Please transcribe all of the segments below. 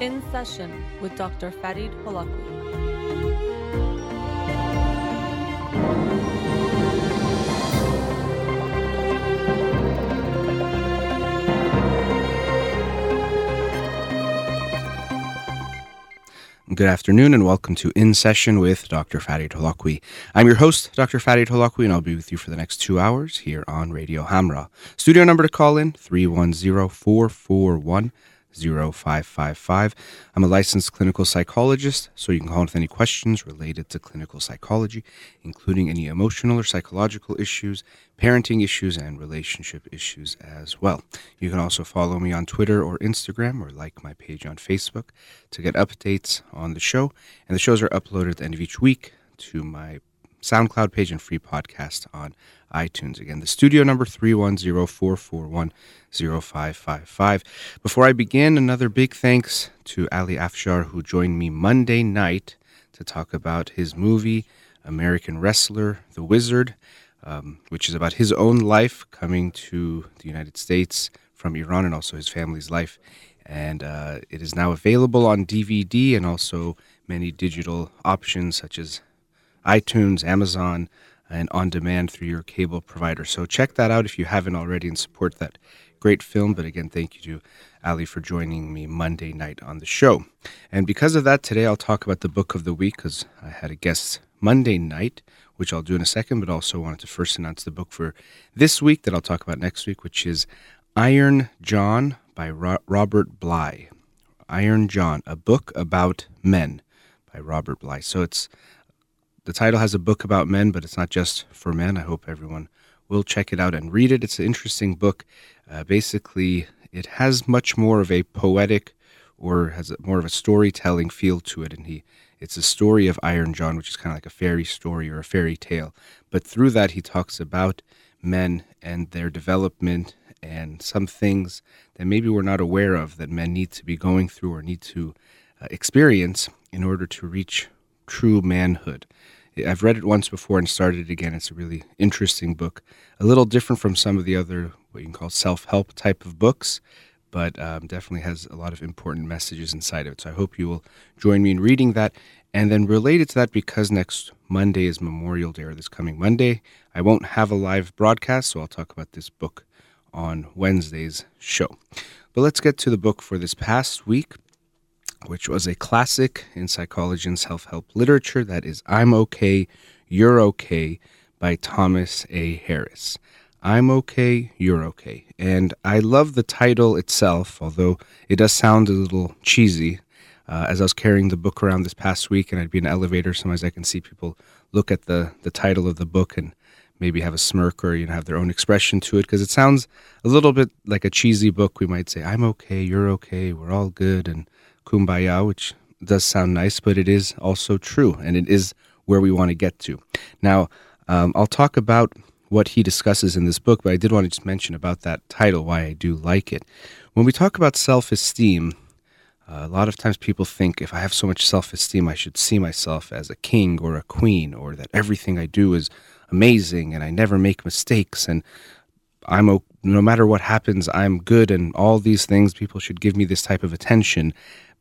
In Session with Dr. Farid Holakouee. Good afternoon and welcome to In Session with Dr. Farid Holakouee. I'm your host, Dr. Farid Holakouee, and I'll be with you for the next two hours here on Radio Hamra. Studio number to call in 310 441 0555. I'm a licensed clinical psychologist, so you can call with any questions related to clinical psychology, including any emotional or psychological issues, parenting issues, and relationship issues as well. You can also follow me on Twitter or Instagram or like my page on Facebook to get updates on the show. And the shows are uploaded at the end of each week to my SoundCloud page and free podcast on iTunes. Again, the studio number 310 441 0555. Before I begin, another big thanks to Ali Afshar, who joined me Monday night to talk about his movie, American Wrestler, The Wizard, um, which is about his own life coming to the United States from Iran and also his family's life. And uh, it is now available on DVD and also many digital options such as iTunes, Amazon, and on demand through your cable provider. So check that out if you haven't already and support that great film. But again, thank you to Ali for joining me Monday night on the show. And because of that, today I'll talk about the book of the week because I had a guest Monday night, which I'll do in a second, but also wanted to first announce the book for this week that I'll talk about next week, which is Iron John by Ro- Robert Bly. Iron John, a book about men by Robert Bly. So it's the title has a book about men, but it's not just for men. I hope everyone will check it out and read it. It's an interesting book. Uh, basically, it has much more of a poetic or has a, more of a storytelling feel to it. And he, it's a story of Iron John, which is kind of like a fairy story or a fairy tale. But through that, he talks about men and their development and some things that maybe we're not aware of that men need to be going through or need to uh, experience in order to reach true manhood. I've read it once before and started it again. It's a really interesting book, a little different from some of the other what you can call self-help type of books, but um, definitely has a lot of important messages inside of it. So I hope you will join me in reading that. And then related to that, because next Monday is Memorial Day, or this coming Monday, I won't have a live broadcast, so I'll talk about this book on Wednesday's show. But let's get to the book for this past week which was a classic in psychology and self help literature. That is I'm Okay, You're Okay by Thomas A. Harris. I'm okay, you're okay. And I love the title itself, although it does sound a little cheesy. Uh, as I was carrying the book around this past week and I'd be in an elevator, sometimes I can see people look at the, the title of the book and maybe have a smirk or you know have their own expression to it because it sounds a little bit like a cheesy book. We might say, "I'm okay, you're okay, we're all good," and kumbaya, which does sound nice, but it is also true, and it is where we want to get to. Now, um, I'll talk about what he discusses in this book, but I did want to just mention about that title, why I do like it. When we talk about self esteem, uh, a lot of times people think if I have so much self esteem, I should see myself as a king or a queen, or that everything I do is amazing and I never make mistakes and I'm no matter what happens, I'm good and all these things. People should give me this type of attention.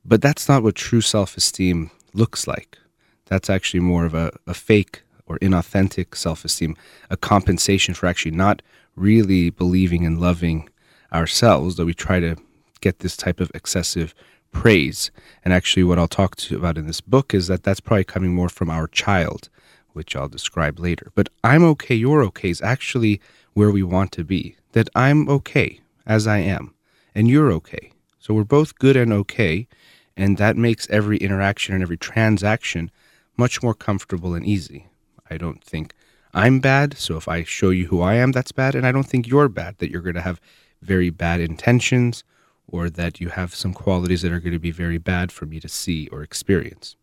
But that's not what true self esteem looks like. That's actually more of a, a fake or inauthentic self esteem, a compensation for actually not really believing and loving ourselves, that we try to get this type of excessive praise. And actually, what I'll talk to about in this book is that that's probably coming more from our child, which I'll describe later. But I'm okay, you're okay is actually where we want to be. That I'm okay as I am, and you're okay. So we're both good and okay. And that makes every interaction and every transaction much more comfortable and easy. I don't think I'm bad. So if I show you who I am, that's bad. And I don't think you're bad, that you're going to have very bad intentions or that you have some qualities that are going to be very bad for me to see or experience.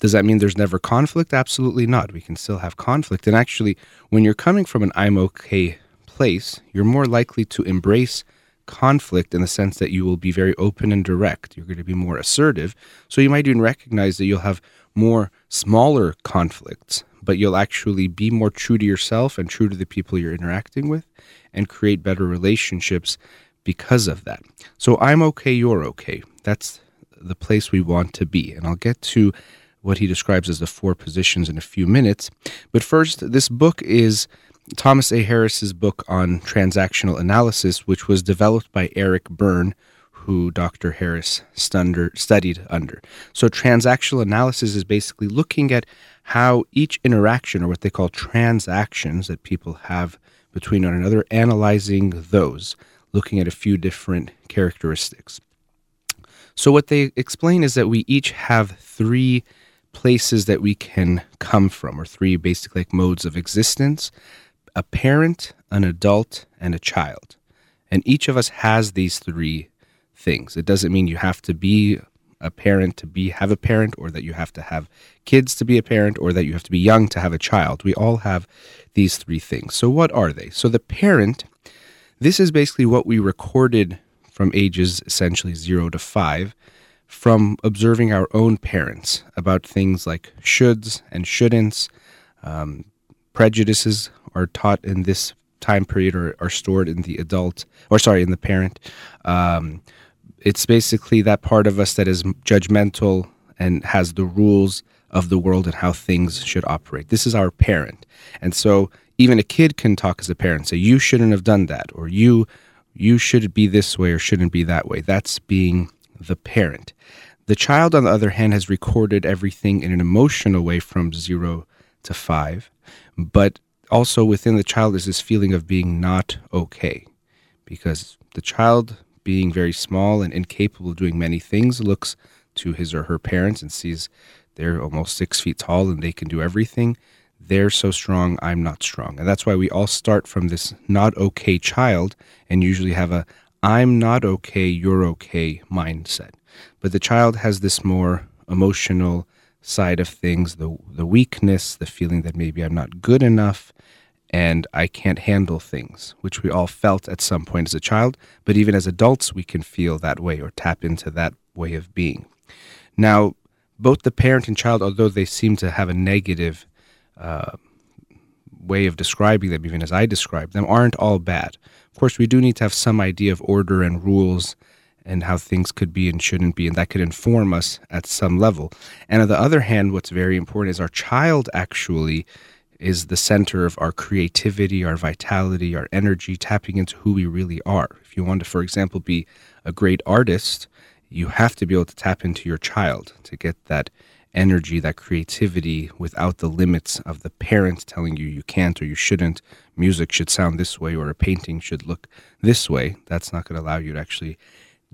Does that mean there's never conflict? Absolutely not. We can still have conflict. And actually, when you're coming from an I'm okay place, you're more likely to embrace conflict in the sense that you will be very open and direct. You're going to be more assertive. So you might even recognize that you'll have more smaller conflicts, but you'll actually be more true to yourself and true to the people you're interacting with and create better relationships because of that. So I'm okay, you're okay. That's the place we want to be. And I'll get to what he describes as the four positions in a few minutes. But first, this book is Thomas A. Harris's book on transactional analysis, which was developed by Eric Berne, who Dr. Harris studied under. So, transactional analysis is basically looking at how each interaction, or what they call transactions that people have between one another, analyzing those, looking at a few different characteristics. So, what they explain is that we each have three places that we can come from, or three basic like modes of existence a parent, an adult, and a child. And each of us has these three things. It doesn't mean you have to be a parent to be have a parent or that you have to have kids to be a parent or that you have to be young to have a child. We all have these three things. So what are they? So the parent this is basically what we recorded from ages essentially 0 to 5 from observing our own parents about things like shoulds and shouldn'ts. Um, prejudices are taught in this time period or are stored in the adult, or sorry, in the parent. Um, it's basically that part of us that is judgmental and has the rules of the world and how things should operate. This is our parent. And so even a kid can talk as a parent, say, you shouldn't have done that, or you you should be this way or shouldn't be that way. That's being the parent. The child, on the other hand, has recorded everything in an emotional way from zero to five, but also within the child is this feeling of being not okay because the child being very small and incapable of doing many things, looks to his or her parents and sees they're almost six feet tall and they can do everything. They're so strong, I'm not strong. And that's why we all start from this not okay child and usually have a I'm not okay, you're okay mindset. But the child has this more emotional side of things, the the weakness, the feeling that maybe I'm not good enough, and I can't handle things, which we all felt at some point as a child, but even as adults, we can feel that way or tap into that way of being. Now, both the parent and child, although they seem to have a negative uh, way of describing them, even as I describe them, aren't all bad. Of course, we do need to have some idea of order and rules and how things could be and shouldn't be, and that could inform us at some level. And on the other hand, what's very important is our child actually is the center of our creativity, our vitality, our energy, tapping into who we really are. If you want to, for example, be a great artist, you have to be able to tap into your child to get that energy, that creativity without the limits of the parents telling you you can't or you shouldn't. Music should sound this way or a painting should look this way. That's not going to allow you to actually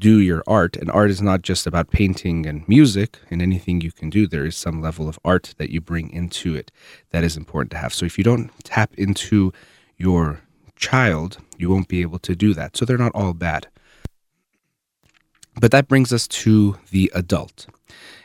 do your art. And art is not just about painting and music and anything you can do. There is some level of art that you bring into it that is important to have. So if you don't tap into your child, you won't be able to do that. So they're not all bad. But that brings us to the adult.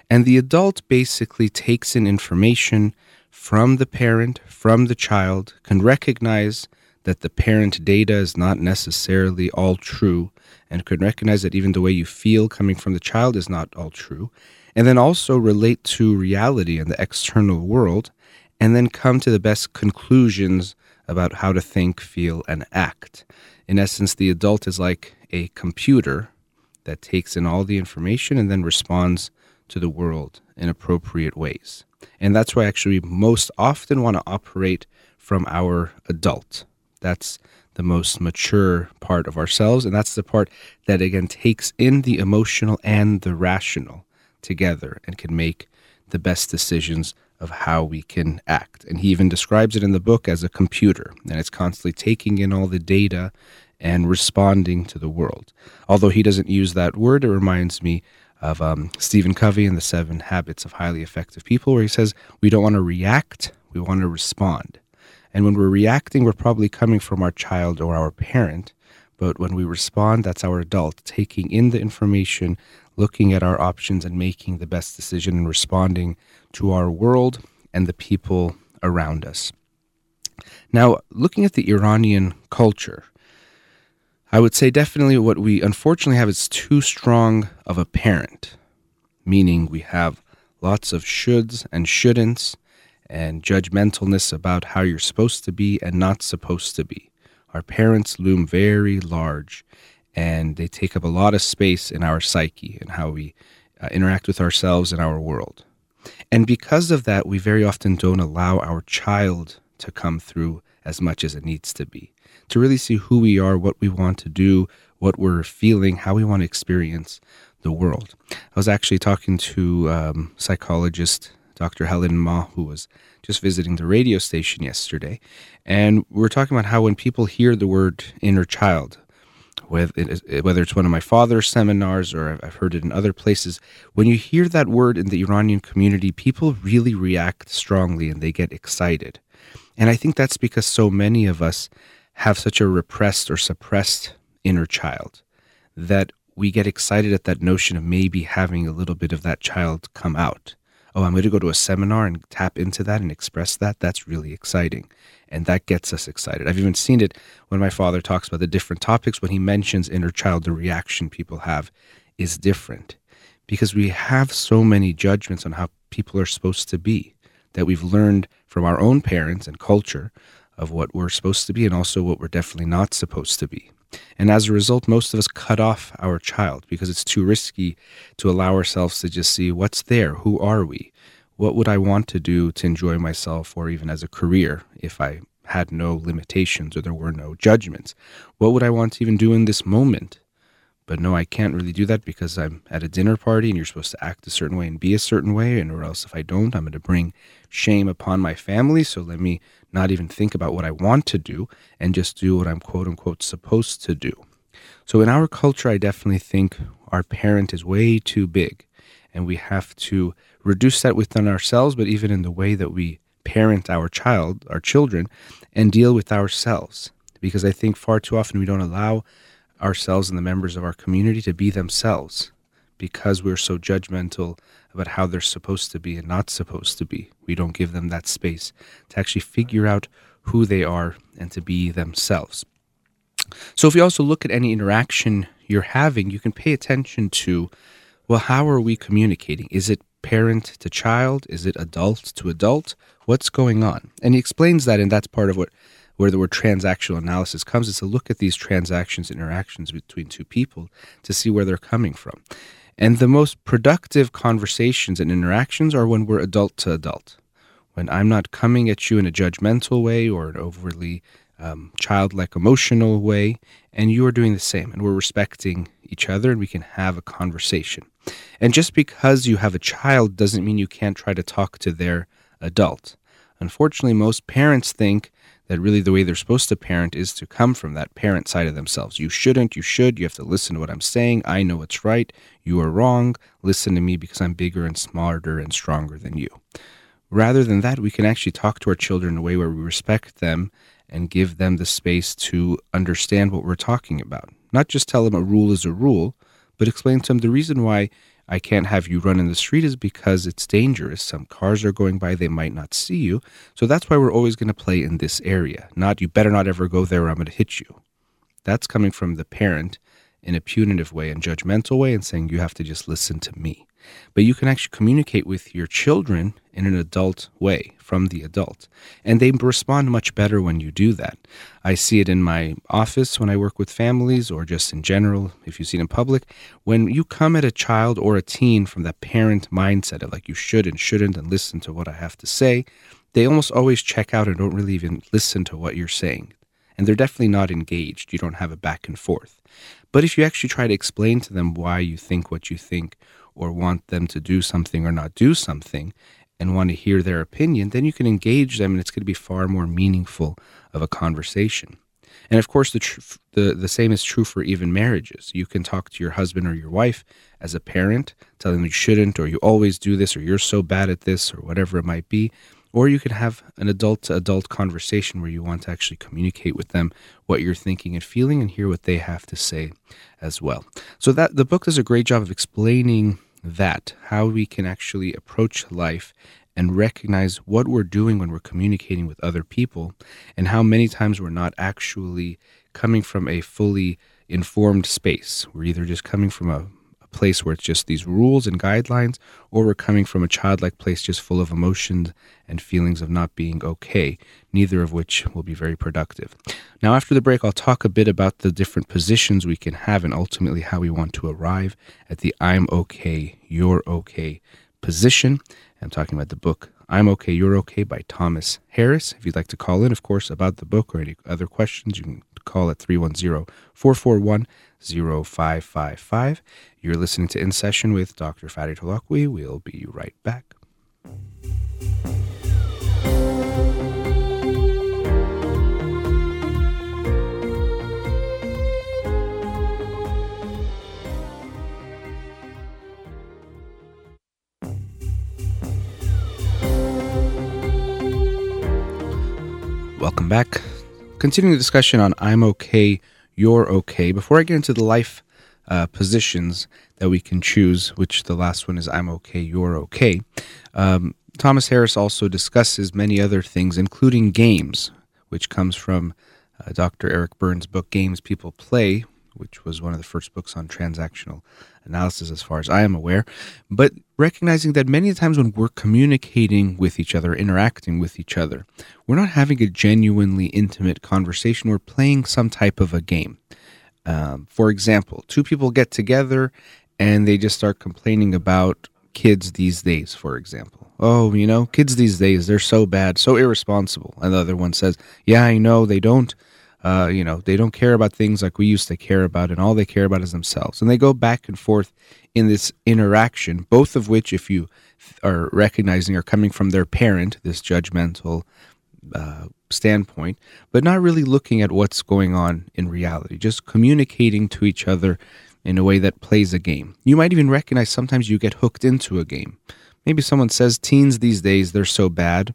And the adult basically takes in information from the parent, from the child, can recognize that the parent data is not necessarily all true and can recognize that even the way you feel coming from the child is not all true, and then also relate to reality and the external world, and then come to the best conclusions about how to think, feel, and act. In essence, the adult is like a computer that takes in all the information and then responds to the world in appropriate ways. And that's why actually we most often want to operate from our adult. That's the most mature part of ourselves. And that's the part that, again, takes in the emotional and the rational together and can make the best decisions of how we can act. And he even describes it in the book as a computer, and it's constantly taking in all the data and responding to the world. Although he doesn't use that word, it reminds me of um, Stephen Covey and the Seven Habits of Highly Effective People, where he says we don't want to react, we want to respond. And when we're reacting, we're probably coming from our child or our parent. But when we respond, that's our adult taking in the information, looking at our options, and making the best decision and responding to our world and the people around us. Now, looking at the Iranian culture, I would say definitely what we unfortunately have is too strong of a parent, meaning we have lots of shoulds and shouldn'ts and judgmentalness about how you're supposed to be and not supposed to be. Our parents loom very large and they take up a lot of space in our psyche and how we uh, interact with ourselves and our world. And because of that, we very often don't allow our child to come through as much as it needs to be, to really see who we are, what we want to do, what we're feeling, how we want to experience the world. I was actually talking to um, psychologist Dr. Helen Ma, who was just visiting the radio station yesterday, and we are talking about how when people hear the word inner child, whether it's one of my father's seminars or I've heard it in other places, when you hear that word in the Iranian community, people really react strongly and they get excited. And I think that's because so many of us have such a repressed or suppressed inner child that we get excited at that notion of maybe having a little bit of that child come out. Oh, I'm going to go to a seminar and tap into that and express that. That's really exciting. And that gets us excited. I've even seen it when my father talks about the different topics. When he mentions inner child, the reaction people have is different because we have so many judgments on how people are supposed to be that we've learned from our own parents and culture of what we're supposed to be and also what we're definitely not supposed to be. And as a result, most of us cut off our child because it's too risky to allow ourselves to just see what's there, who are we, what would I want to do to enjoy myself or even as a career if I had no limitations or there were no judgments? What would I want to even do in this moment? But no, I can't really do that because I'm at a dinner party and you're supposed to act a certain way and be a certain way. And or else if I don't, I'm going to bring shame upon my family. So let me not even think about what I want to do and just do what I'm quote unquote supposed to do. So in our culture, I definitely think our parent is way too big and we have to reduce that within ourselves, but even in the way that we parent our child, our children, and deal with ourselves. Because I think far too often we don't allow ourselves and the members of our community to be themselves because we're so judgmental about how they're supposed to be and not supposed to be. We don't give them that space to actually figure out who they are and to be themselves. So, if you also look at any interaction you're having, you can pay attention to well, how are we communicating? Is it parent to child? Is it adult to adult? What's going on? And he explains that, and that's part of what where the word transactional analysis comes is to look at these transactions, interactions between two people to see where they're coming from. And the most productive conversations and interactions are when we're adult to adult, when I'm not coming at you in a judgmental way or an overly um, childlike emotional way, and you are doing the same, and we're respecting each other and we can have a conversation. And just because you have a child doesn't mean you can't try to talk to their adult. Unfortunately, most parents think that really the way they're supposed to parent is to come from that parent side of themselves. You shouldn't, you should, you have to listen to what I'm saying. I know what's right, you are wrong. Listen to me because I'm bigger and smarter and stronger than you. Rather than that, we can actually talk to our children in a way where we respect them and give them the space to understand what we're talking about. Not just tell them a rule is a rule, but explain to them the reason why I can't have you run in the street is because it's dangerous. Some cars are going by, they might not see you. So that's why we're always going to play in this area. Not, you better not ever go there or I'm going to hit you. That's coming from the parent in a punitive way and judgmental way and saying, you have to just listen to me. But you can actually communicate with your children in an adult way from the adult. And they respond much better when you do that. I see it in my office when I work with families or just in general, if you see it in public. When you come at a child or a teen from that parent mindset of like you should and shouldn't and listen to what I have to say, they almost always check out and don't really even listen to what you're saying. And they're definitely not engaged. You don't have a back and forth. But if you actually try to explain to them why you think what you think or want them to do something or not do something and want to hear their opinion, then you can engage them and it's going to be far more meaningful of a conversation. And of course, the, tr- the, the same is true for even marriages. You can talk to your husband or your wife as a parent, tell them you shouldn't, or you always do this, or you're so bad at this, or whatever it might be. Or you could have an adult to adult conversation where you want to actually communicate with them what you're thinking and feeling and hear what they have to say as well. So that the book does a great job of explaining that, how we can actually approach life and recognize what we're doing when we're communicating with other people and how many times we're not actually coming from a fully informed space. We're either just coming from a place where it's just these rules and guidelines, or we're coming from a childlike place just full of emotions and feelings of not being okay, neither of which will be very productive. Now, after the break, I'll talk a bit about the different positions we can have and ultimately how we want to arrive at the I'm okay, you're okay position. I'm talking about the book I'm Okay, You're Okay by Thomas Harris. If you'd like to call in, of course, about the book or any other questions, you can call at 310 441 0555. You're listening to In Session with Dr. Farid Holakouee. We'll be right back. Welcome back. Continuing the discussion on I'm okay, you're okay. Before I get into the life uh, positions that we can choose, which the last one is I'm okay, you're okay, um, Thomas Harris also discusses many other things, including games, which comes from uh, Dr. Eric Berne's book, Games People Play, which was one of the first books on transactional analysis, as far as I am aware. But recognizing that many times when we're communicating with each other, interacting with each other, we're not having a genuinely intimate conversation. We're playing some type of a game. Um, for example, two people get together and they just start complaining about kids these days, for example. Oh, you know, kids these days, they're so bad, so irresponsible. And the other one says, Yeah, I know, they don't uh, you know, they don't care about things like we used to care about, and all they care about is themselves. And they go back and forth in this interaction, both of which, if you are recognizing, are coming from their parent, this judgmental uh, standpoint, but not really looking at what's going on in reality, just communicating to each other in a way that plays a game. You might even recognize sometimes you get hooked into a game. Maybe someone says teens these days, they're so bad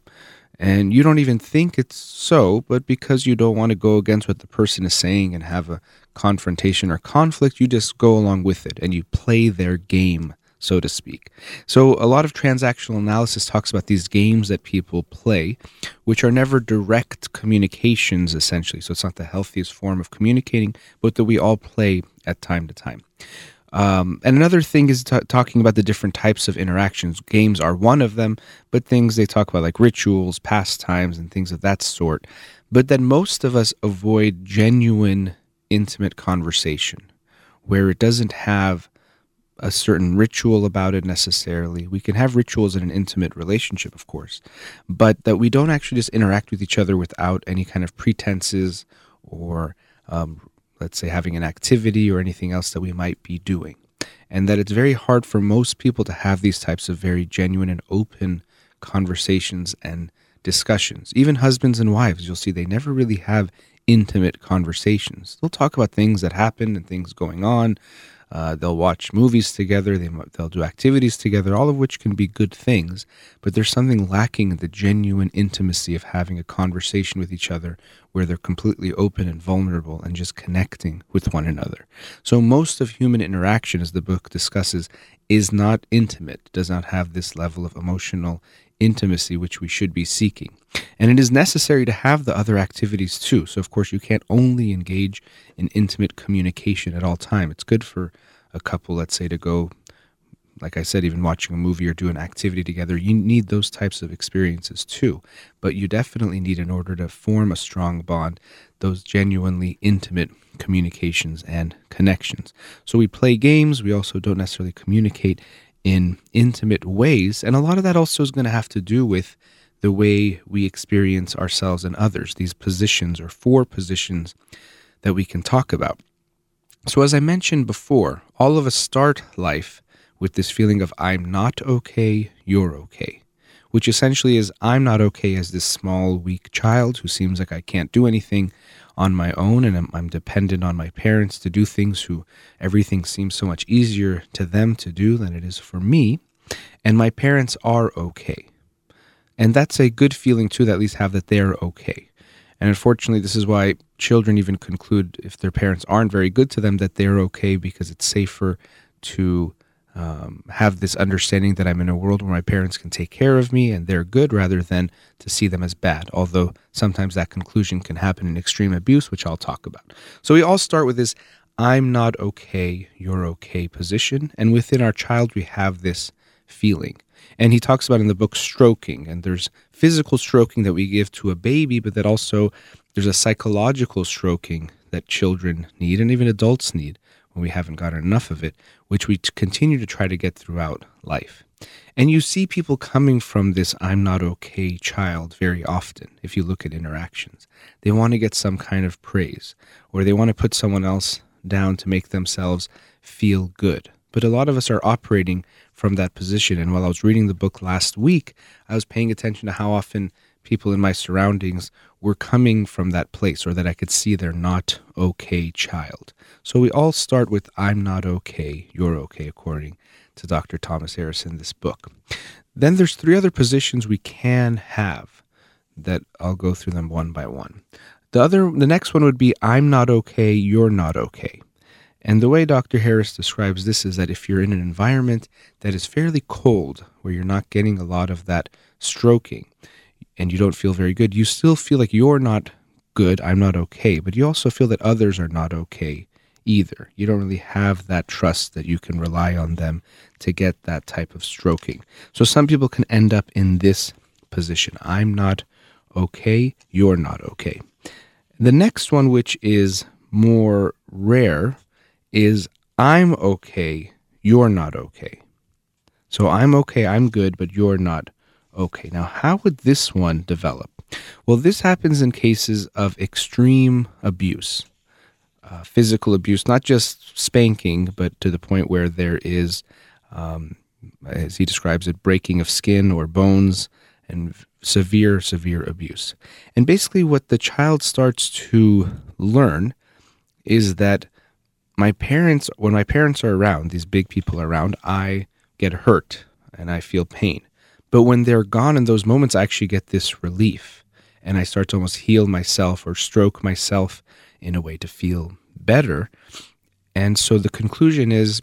and you don't even think it's so, but because you don't want to go against what the person is saying and have a confrontation or conflict, you just go along with it and you play their game, so to speak. So, a lot of transactional analysis talks about these games that people play, which are never direct communications, essentially. So, it's not the healthiest form of communicating, but that we all play at time to time. Um, and another thing is t- talking about the different types of interactions. Games are one of them, but things they talk about like rituals, pastimes, and things of that sort. But then most of us avoid genuine, intimate conversation where it doesn't have a certain ritual about it necessarily. We can have rituals in an intimate relationship, of course, but that we don't actually just interact with each other without any kind of pretenses or um, let's say having an activity or anything else that we might be doing. And that it's very hard for most people to have these types of very genuine and open conversations and discussions. Even husbands and wives, you'll see they never really have intimate conversations. They'll talk about things that happened and things going on, uh, they'll watch movies together. They, they'll do activities together, all of which can be good things. But there's something lacking in the genuine intimacy of having a conversation with each other where they're completely open and vulnerable and just connecting with one another. So, most of human interaction, as the book discusses, is not intimate, does not have this level of emotional intimacy which we should be seeking. And it is necessary to have the other activities too. So, of course, you can't only engage in intimate communication at all time. It's good for a couple, let's say, to go, like I said, even watching a movie or do an activity together. You need those types of experiences too. But you definitely need, in order to form a strong bond, those genuinely intimate communications and connections. So, we play games. We also don't necessarily communicate in intimate ways. And a lot of that also is going to have to do with the way we experience ourselves and others, these positions or four positions that we can talk about. So, as I mentioned before, all of us start life with this feeling of I'm not okay, you're okay, which essentially is I'm not okay as this small, weak child who seems like I can't do anything on my own and I'm, I'm, dependent on my parents to do things who everything seems so much easier to them to do than it is for me and my parents are okay. And that's a good feeling too to at least have that they're okay. And unfortunately this is why children even conclude if their parents aren't very good to them that they're okay because it's safer to um, have this understanding that I'm in a world where my parents can take care of me and they're good rather than to see them as bad. Although sometimes that conclusion can happen in extreme abuse, which I'll talk about. So we all start with this I'm not okay, you're okay position. And within our child, we have this feeling. And he talks about in the book stroking, and there's physical stroking that we give to a baby, but that also there's a psychological stroking that children need and even adults need when we haven't gotten enough of it, which we continue to try to get throughout life. And you see people coming from this I'm not okay child very often if you look at interactions. They want to get some kind of praise, or they want to put someone else down to make themselves feel good. But a lot of us are operating from that position. And while I was reading the book last week, I was paying attention to how often people in my surroundings were coming from that place or that I could see they're not okay child. So we all start with I'm not okay, you're okay, according to Dr. Thomas Harris in this book. Then there's three other positions we can have that I'll go through them one by one. The other the next one would be I'm not okay, you're not okay. And the way Dr. Harris describes this is that if you're in an environment that is fairly cold, where you're not getting a lot of that stroking, and you don't feel very good, you still feel like you're not good, I'm not okay, but you also feel that others are not okay either. You don't really have that trust that you can rely on them to get that type of stroking. So some people can end up in this position I'm not okay, you're not okay. The next one, which is more rare, is I'm okay, you're not okay. So I'm okay, I'm good, but you're not okay. Now, how would this one develop? Well, this happens in cases of extreme abuse, uh, physical abuse, not just spanking, but to the point where there is, um, as he describes it, breaking of skin or bones and severe, severe abuse. And basically, what the child starts to learn is that my parents, when my parents are around, these big people are around, I get hurt and I feel pain. But when they're gone in those moments, I actually get this relief and I start to almost heal myself or stroke myself in a way to feel better. And so the conclusion is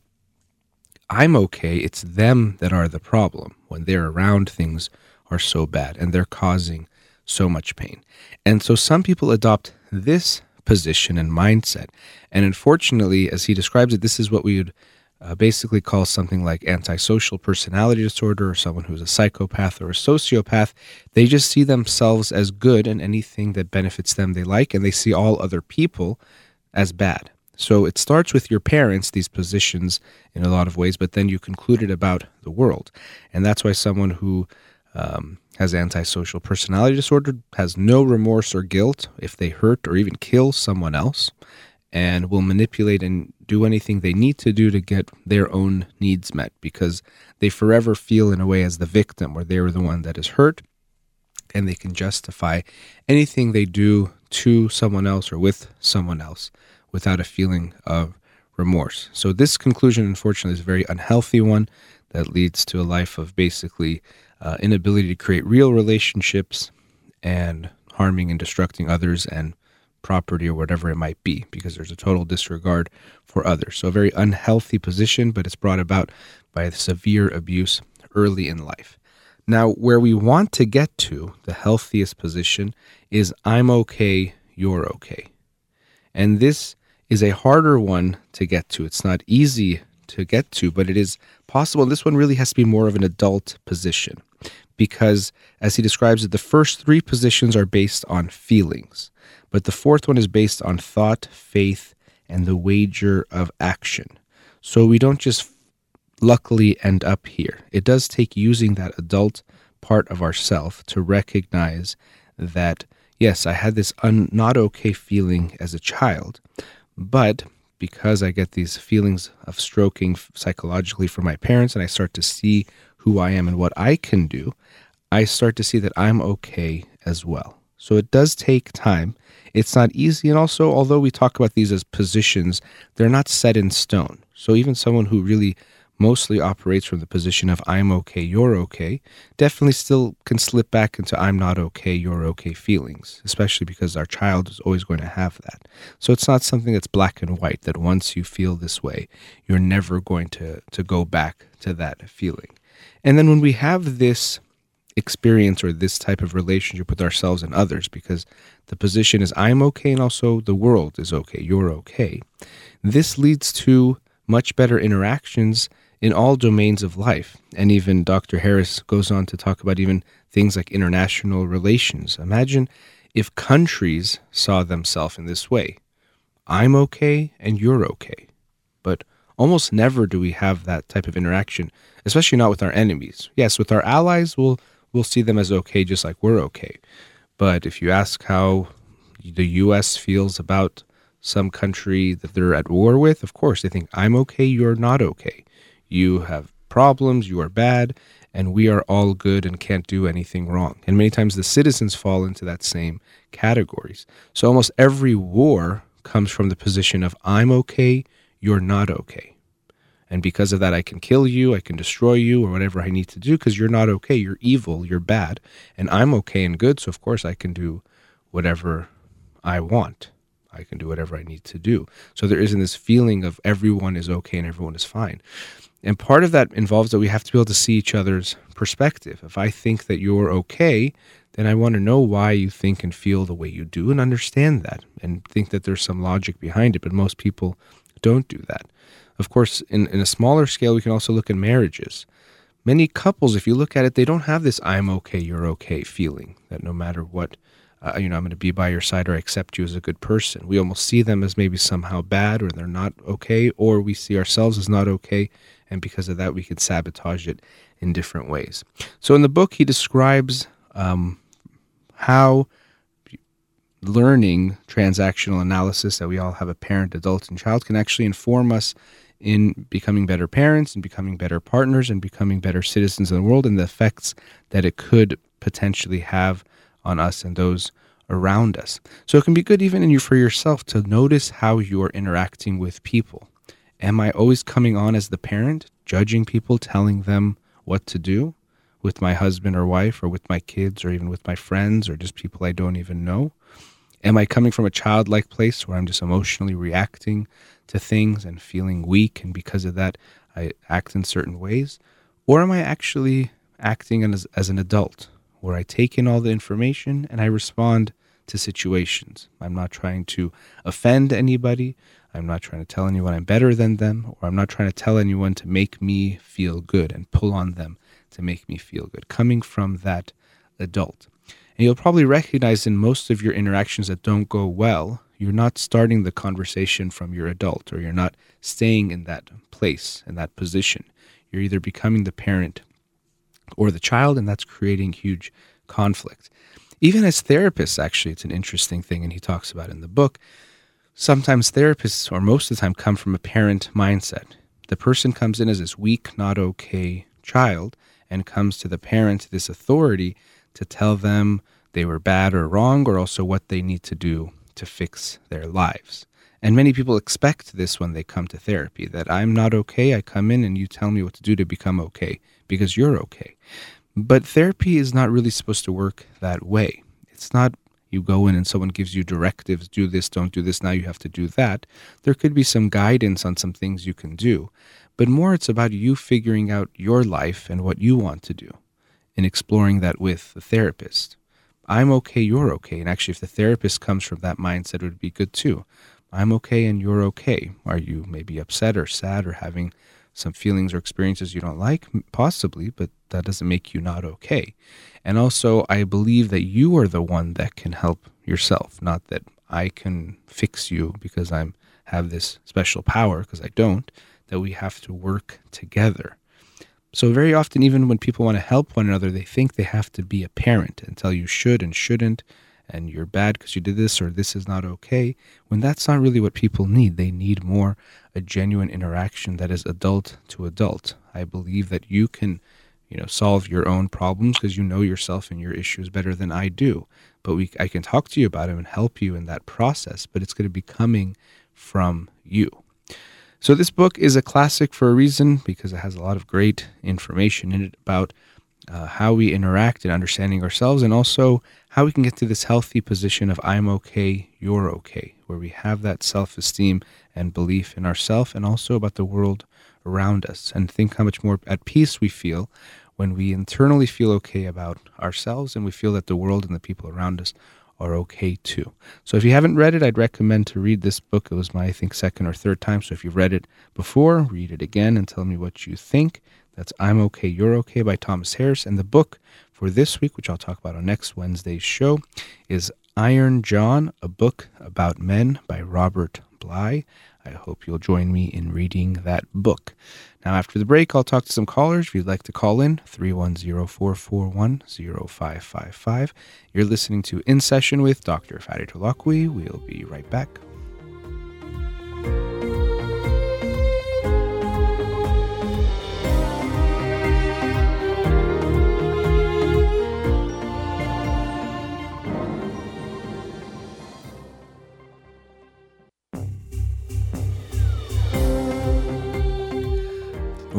I'm okay. It's them that are the problem. When they're around, things are so bad and they're causing so much pain. And so some people adopt this position and mindset. And unfortunately, as he describes it, this is what we would uh, basically call something like antisocial personality disorder or someone who's a psychopath or a sociopath. They just see themselves as good and anything that benefits them they like, and they see all other people as bad. So it starts with your parents, these positions in a lot of ways, but then you conclude it about the world. And that's why someone who um, has antisocial personality disorder, has no remorse or guilt if they hurt or even kill someone else, and will manipulate and do anything they need to do to get their own needs met because they forever feel in a way as the victim or they're the one that is hurt and they can justify anything they do to someone else or with someone else without a feeling of remorse. So, this conclusion, unfortunately, is a very unhealthy one that leads to a life of basically uh, inability to create real relationships and harming and destructing others and property or whatever it might be because there's a total disregard for others. So, a very unhealthy position, but it's brought about by severe abuse early in life. Now, where we want to get to, the healthiest position, is I'm okay, you're okay. And this is a harder one to get to. It's not easy to get to, but it is possible. This one really has to be more of an adult position because, as he describes it, the first three positions are based on feelings, but the fourth one is based on thought, faith, and the wager of action. So we don't just luckily end up here. It does take using that adult part of ourself to recognize that, yes, I had this un- not okay feeling as a child, but because I get these feelings of stroking psychologically from my parents and I start to see who I am and what I can do, I start to see that I'm okay as well. So it does take time. It's not easy. And also, although we talk about these as positions, they're not set in stone. So even someone who really mostly operates from the position of I'm okay, you're okay, definitely still can slip back into I'm not okay, you're okay feelings, especially because our child is always going to have that. So it's not something that's black and white, that once you feel this way, you're never going to, to go back to that feeling. And then when we have this experience or this type of relationship with ourselves and others because the position is I'm okay and also the world is okay, you're okay. This leads to much better interactions in all domains of life. And even Dr. Harris goes on to talk about even things like international relations. Imagine if countries saw themselves in this way I'm okay and you're okay. But almost never do we have that type of interaction, especially not with our enemies. Yes, with our allies, we'll, we'll see them as okay, just like we're okay. But if you ask how the U.S. feels about some country that they're at war with, of course, they think, I'm okay, you're not okay. You have problems, you are bad, and we are all good and can't do anything wrong. And many times the citizens fall into that same categories. So almost every war comes from the position of I'm okay, you're not okay. And because of that, I can kill you, I can destroy you, or whatever I need to do because you're not okay. You're evil, you're bad. And I'm okay and good. So, of course, I can do whatever I want. I can do whatever I need to do. So, there isn't this feeling of everyone is okay and everyone is fine. And part of that involves that we have to be able to see each other's perspective. If I think that you're okay, then I want to know why you think and feel the way you do and understand that and think that there's some logic behind it. But most people don't do that. Of course, in, in a smaller scale, we can also look at marriages. Many couples, if you look at it, they don't have this I'm okay, you're okay feeling that no matter what, uh, you know, I'm going to be by your side or I accept you as a good person. We almost see them as maybe somehow bad or they're not okay, or we see ourselves as not okay and because of that, we can sabotage it in different ways. So in the book, he describes um, how learning transactional analysis that we all have a parent, adult, and child can actually inform us in becoming better parents and becoming better partners and becoming better citizens in the world and the effects that it could potentially have on us and those around us. So it can be good even in you for yourself to notice how you're interacting with people. Am I always coming on as the parent, judging people, telling them what to do with my husband or wife or with my kids or even with my friends or just people I don't even know? Am I coming from a childlike place where I'm just emotionally reacting to things and feeling weak and because of that I act in certain ways? Or am I actually acting as, as an adult where I take in all the information and I respond to situations? I'm not trying to offend anybody. I'm not trying to tell anyone I'm better than them, or I'm not trying to tell anyone to make me feel good and pull on them to make me feel good. Coming from that adult. And you'll probably recognize in most of your interactions that don't go well, you're not starting the conversation from your adult, or you're not staying in that place, in that position. You're either becoming the parent or the child, and that's creating huge conflict. Even as therapists, actually, it's an interesting thing, and he talks about in the book Sometimes therapists, or most of the time, come from a parent mindset. The person comes in as this weak, not okay child and comes to the parent, this authority, to tell them they were bad or wrong, or also what they need to do to fix their lives. And many people expect this when they come to therapy that I'm not okay. I come in and you tell me what to do to become okay because you're okay. But therapy is not really supposed to work that way. It's not you go in and someone gives you directives do this, don't do this, now you have to do that. There could be some guidance on some things you can do, but more it's about you figuring out your life and what you want to do and exploring that with the therapist. I'm okay, you're okay. And actually, if the therapist comes from that mindset, it would be good too. I'm okay and you're okay. Are you maybe upset or sad or having some feelings or experiences you don't like? Possibly, but that doesn't make you not okay. And also, I believe that you are the one that can help yourself, not that I can fix you because I'm have this special power because I don't, that we have to work together. So very often even when people want to help one another, they think they have to be a parent and tell you should and shouldn't and you're bad because you did this or this is not okay, when that's not really what people need. They need more a genuine interaction that is adult to adult. I believe that you can you know solve your own problems because you know yourself and your issues better than I do. But we I can talk to you about them and help you in that process, but it's going to be coming from you. So this book is a classic for a reason because it has a lot of great information in it about uh, how we interact and understanding ourselves, and also how we can get to this healthy position of I'm okay, you're okay, where we have that self-esteem and belief in ourselves, and also about the world around us, and think how much more at peace we feel when we internally feel okay about ourselves and we feel that the world and the people around us are okay too. So if you haven't read it, I'd recommend to read this book. It was my, I think, second or third time. So if you've read it before, read it again and tell me what you think. That's I'm Okay, You're Okay by Thomas Harris. And the book for this week, which I'll talk about on next Wednesday's show, is Iron John, a book about men by Robert Bly. I hope you'll join me in reading that book. Now, after the break, I'll talk to some callers. If you'd like to call in, 310 441 0555. You're listening to In Session with Dr. Fadi Holakouee. We'll be right back.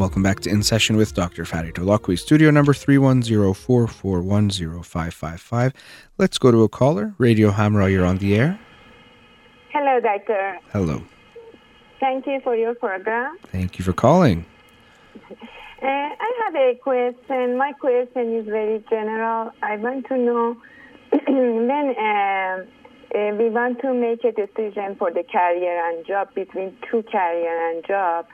Welcome back to In Session with Dr. Fadi Holakouee, studio number 310-441-0555. Let's go to a caller. Radio Hamrah, you're on the air. Hello, doctor. Hello. Thank you for your program. Thank you for calling. Uh, I have a question. My question is very general. I want to know when uh, uh, we want to make a decision for the career and job between two career and job,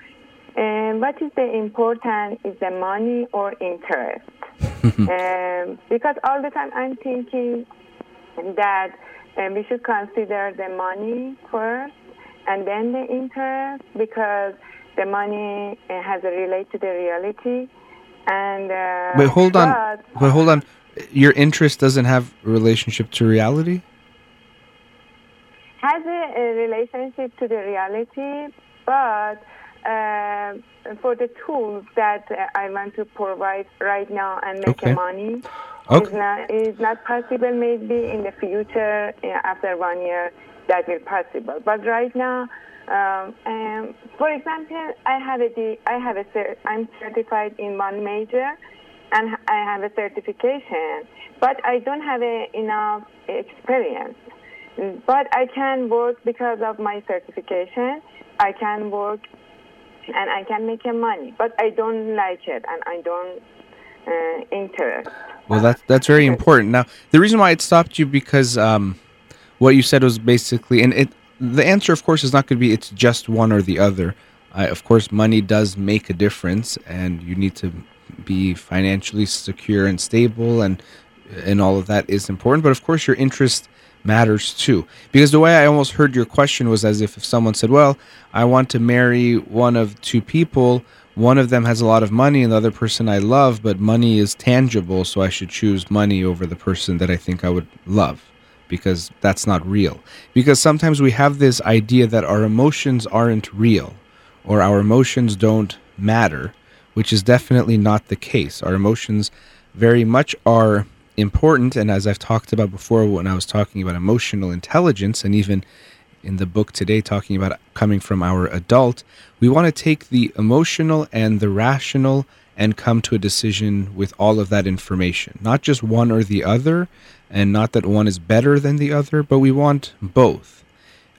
and what is the important is the money or interest? um, because all the time I'm thinking that um, we should consider the money first and then the interest because the money uh, has a relate to the reality. And uh, wait, hold on. Wait, hold on. Your interest doesn't have a relationship to reality. Has a, a relationship to the reality, but uh, for the tools that I want to provide right now and make Okay. money. Okay. It's not, it's not possible maybe in the future, uh, after one year, that will possible. But right now, um, um, for example, I have a, D- I have a, cer- I'm certified in one major, and I have a certification, but I don't have a, enough experience. But I can work because of my certification. I can work and I can make money, but I don't like it and I don't uh, interest. Well, that's that's very important. Now, the reason why it stopped you because um, what you said was basically, and it the answer, of course, is not going to be it's just one or the other. Of course, money does make a difference, and you need to be financially secure and stable, and and all of that is important. But of course, your interest matters too. Because the way I almost heard your question was as if if someone said, "Well, I want to marry one of two people." One of them has a lot of money, and the other person I love, but money is tangible, so I should choose money over the person that I think I would love because that's not real. Because sometimes we have this idea that our emotions aren't real or our emotions don't matter, which is definitely not the case. Our emotions very much are important. And as I've talked about before, when I was talking about emotional intelligence, and even in the book today, talking about coming from our adult, we want to take the emotional and the rational and come to a decision with all of that information, not just one or the other, and not that one is better than the other, but we want both.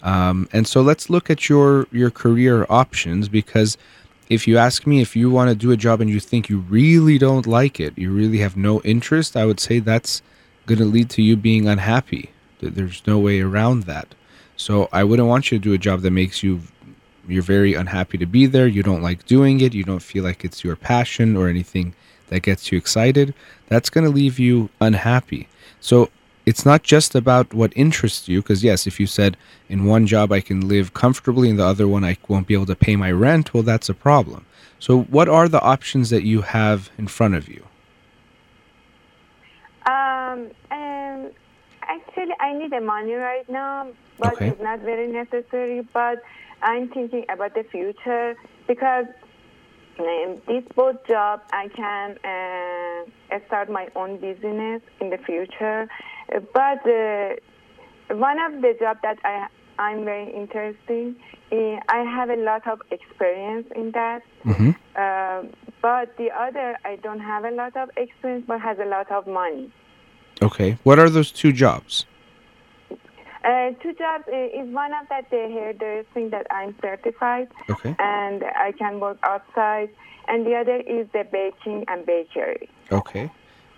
Um, and so let's look at your your career options because if you ask me if you want to do a job and you think you really don't like it, you really have no interest, I would say that's going to lead to you being unhappy. There's no way around that. So I wouldn't want you to do a job that makes you you're very unhappy to be there, you don't like doing it, you don't feel like it's your passion or anything that gets you excited. That's going to leave you unhappy. So it's not just about what interests you because yes if you said in one job i can live comfortably in the other one i won't be able to pay my rent well that's a problem so what are the options that you have in front of you Um, um, actually, I need the money right now, but Okay. it's not very necessary. But I'm thinking about the future because um, this both job I can uh, start my own business in the future. But uh, one of the job that I I'm very interested in, I have a lot of experience in that. mm-hmm. Uh, but the other, I don't have a lot of experience, but has a lot of money. okay what are those two jobs Uh, two jobs uh, is one of that the hairdressing that I'm certified, okay and I can work outside. and the other is the baking and bakery. Okay.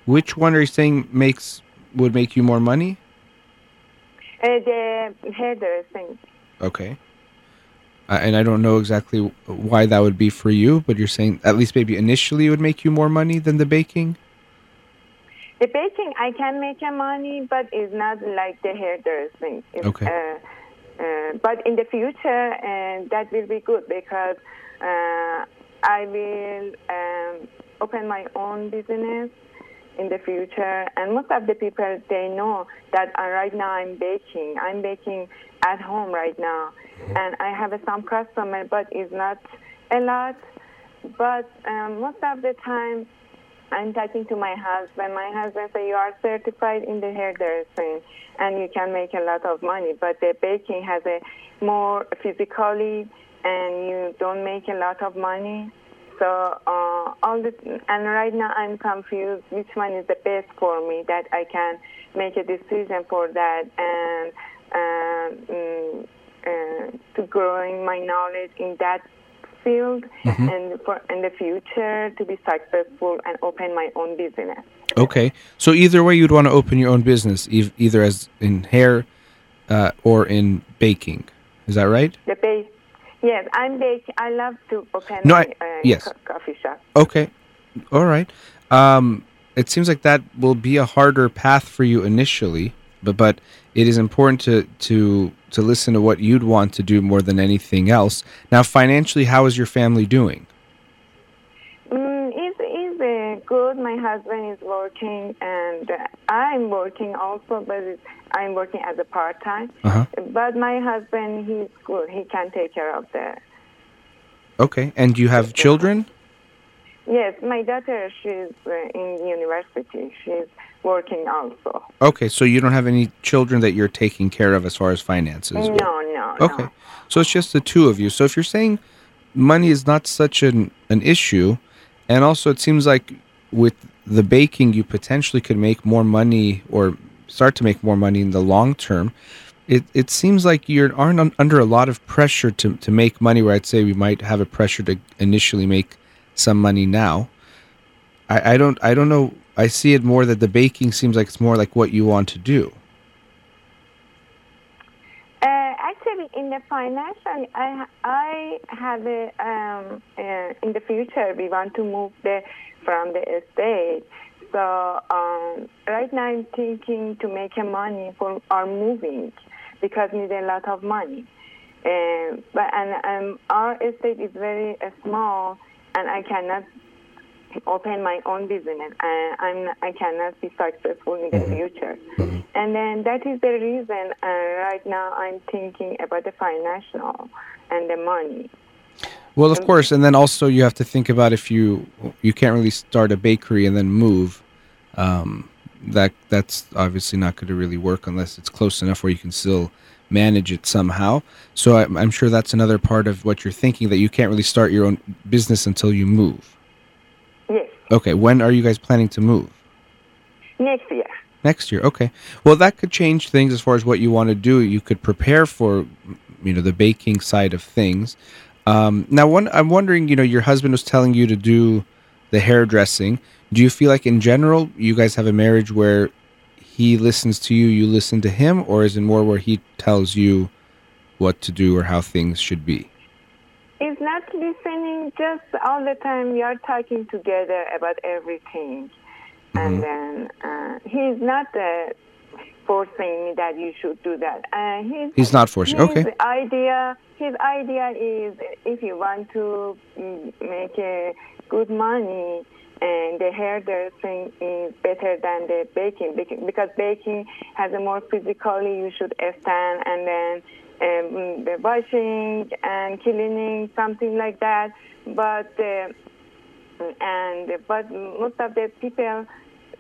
Which one are you saying makes would make you more money? Uh, the hairdressing. Okay. Uh, and I don't know exactly why that would be for you, but you're saying at least maybe initially it would make you more money than the baking? The baking, I can make a money, but it's not like the hairdressing. It's, Okay. Uh, uh, but in the future, uh, that will be good because uh, I will um, open my own business in the future. And most of the people, they know that uh, right now I'm baking. I'm baking at home right now. And I have uh, some customer, but it's not a lot. But um, most of the time, I'm talking to my husband. My husband said, you are certified in the hairdressing and you can make a lot of money. But the baking has a more physically and you don't make a lot of money. So uh, all this, and right now I'm confused which one is the best for me that I can make a decision for that and um, mm, uh, to growing my knowledge in that field and for in the future to be successful and open my own business. Okay. So either way, you'd want to open your own business, either as in hair uh, or in baking. Is that right? The base, yes, I'm baking. I love to open No, I- uh, yes. co- coffee shop. Okay. All right. Um, it seems like that will be a harder path for you initially, but but it is important to to to listen to what you'd want to do more than anything else. Now, financially, how is your family doing? Mm, it's, it's uh, good. My husband is working, and I'm working also, but I'm working as a part time. Uh-huh. But my husband, he's good. He can take care of the. Okay. And you have children? Yes, my daughter, she's uh, in university. She's working also. Okay, so you don't have any children that you're taking care of as far as finances. No, no, Okay. no. So it's just the two of you. So if you're saying money is not such an, an issue, and also it seems like with the baking, you potentially could make more money or start to make more money in the long term. It, it seems like you aren't un- under a lot of pressure to, to make money, where I'd say we might have a pressure to initially make some money now. I, I don't I don't know. I see it more that the baking seems like it's more like what you want to do. Uh, actually, in the financial, I I have a um, uh, in the future we want to move the from the estate. So um, right now I'm thinking to make money for our moving because we need a lot of money. Um, but and um, our estate is very uh, small, and I cannot open my own business. Uh, I'm I cannot be successful in the future, and then that is the reason. Uh, right now, I'm thinking about the financial and the money. Well, of course, and then also you have to think about if you you can't really start a bakery and then move. Um, that that's obviously not going to really work unless it's close enough where you can still manage it somehow. So I, I'm sure that's another part of what you're thinking that you can't really start your own business until you move. Yes, Okay, when are you guys planning to move? next year. Next year. Okay. Well, that could change things as far as what you want to do. You could prepare for, you know, the baking side of things. Um, now, one, I'm wondering, you know, your husband was telling you to do the hairdressing. Do you feel like, in general, you guys have a marriage where he listens to you, you listen to him, or is it more where he tells you what to do or how things should be? It's not listening. Just all the time we are talking together about everything, and then uh, he's not uh, forcing me that you should do that. Uh, he's He's not forcing. His Okay. idea, his idea is if you want to make a good money, and the hairdressing is better than the baking because baking has a more physically you should stand and then um, the washing and cleaning something like that. But uh, and but most of the people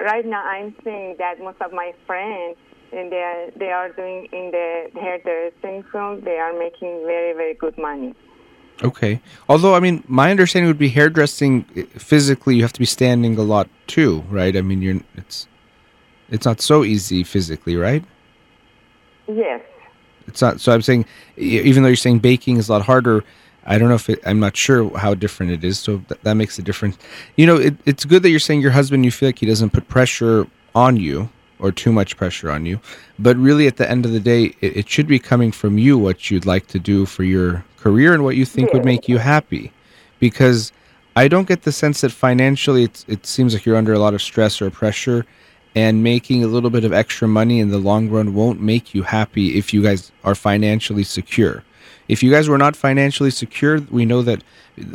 right now I'm seeing that most of my friends and they are, they are doing in the hairdressing field they are making very very good money. Okay. Although, I mean, my understanding would be hairdressing eh, physically, you have to be standing a lot too, right? I mean, you're it's it's not so easy physically, right? Yes. It's not. So I'm saying, even though you're saying baking is a lot harder, I don't know if it, I'm not sure how different it is, so th- that makes a difference. You know, it, it's good that you're saying your husband, you feel like he doesn't put pressure on you or too much pressure on you, but really at the end of the day, it, it should be coming from you what you'd like to do for your career and what you think would make you happy, because I don't get the sense that financially it, it seems like you're under a lot of stress or pressure and making a little bit of extra money in the long run won't make you happy if you guys are financially secure. If you guys were not financially secure, we know that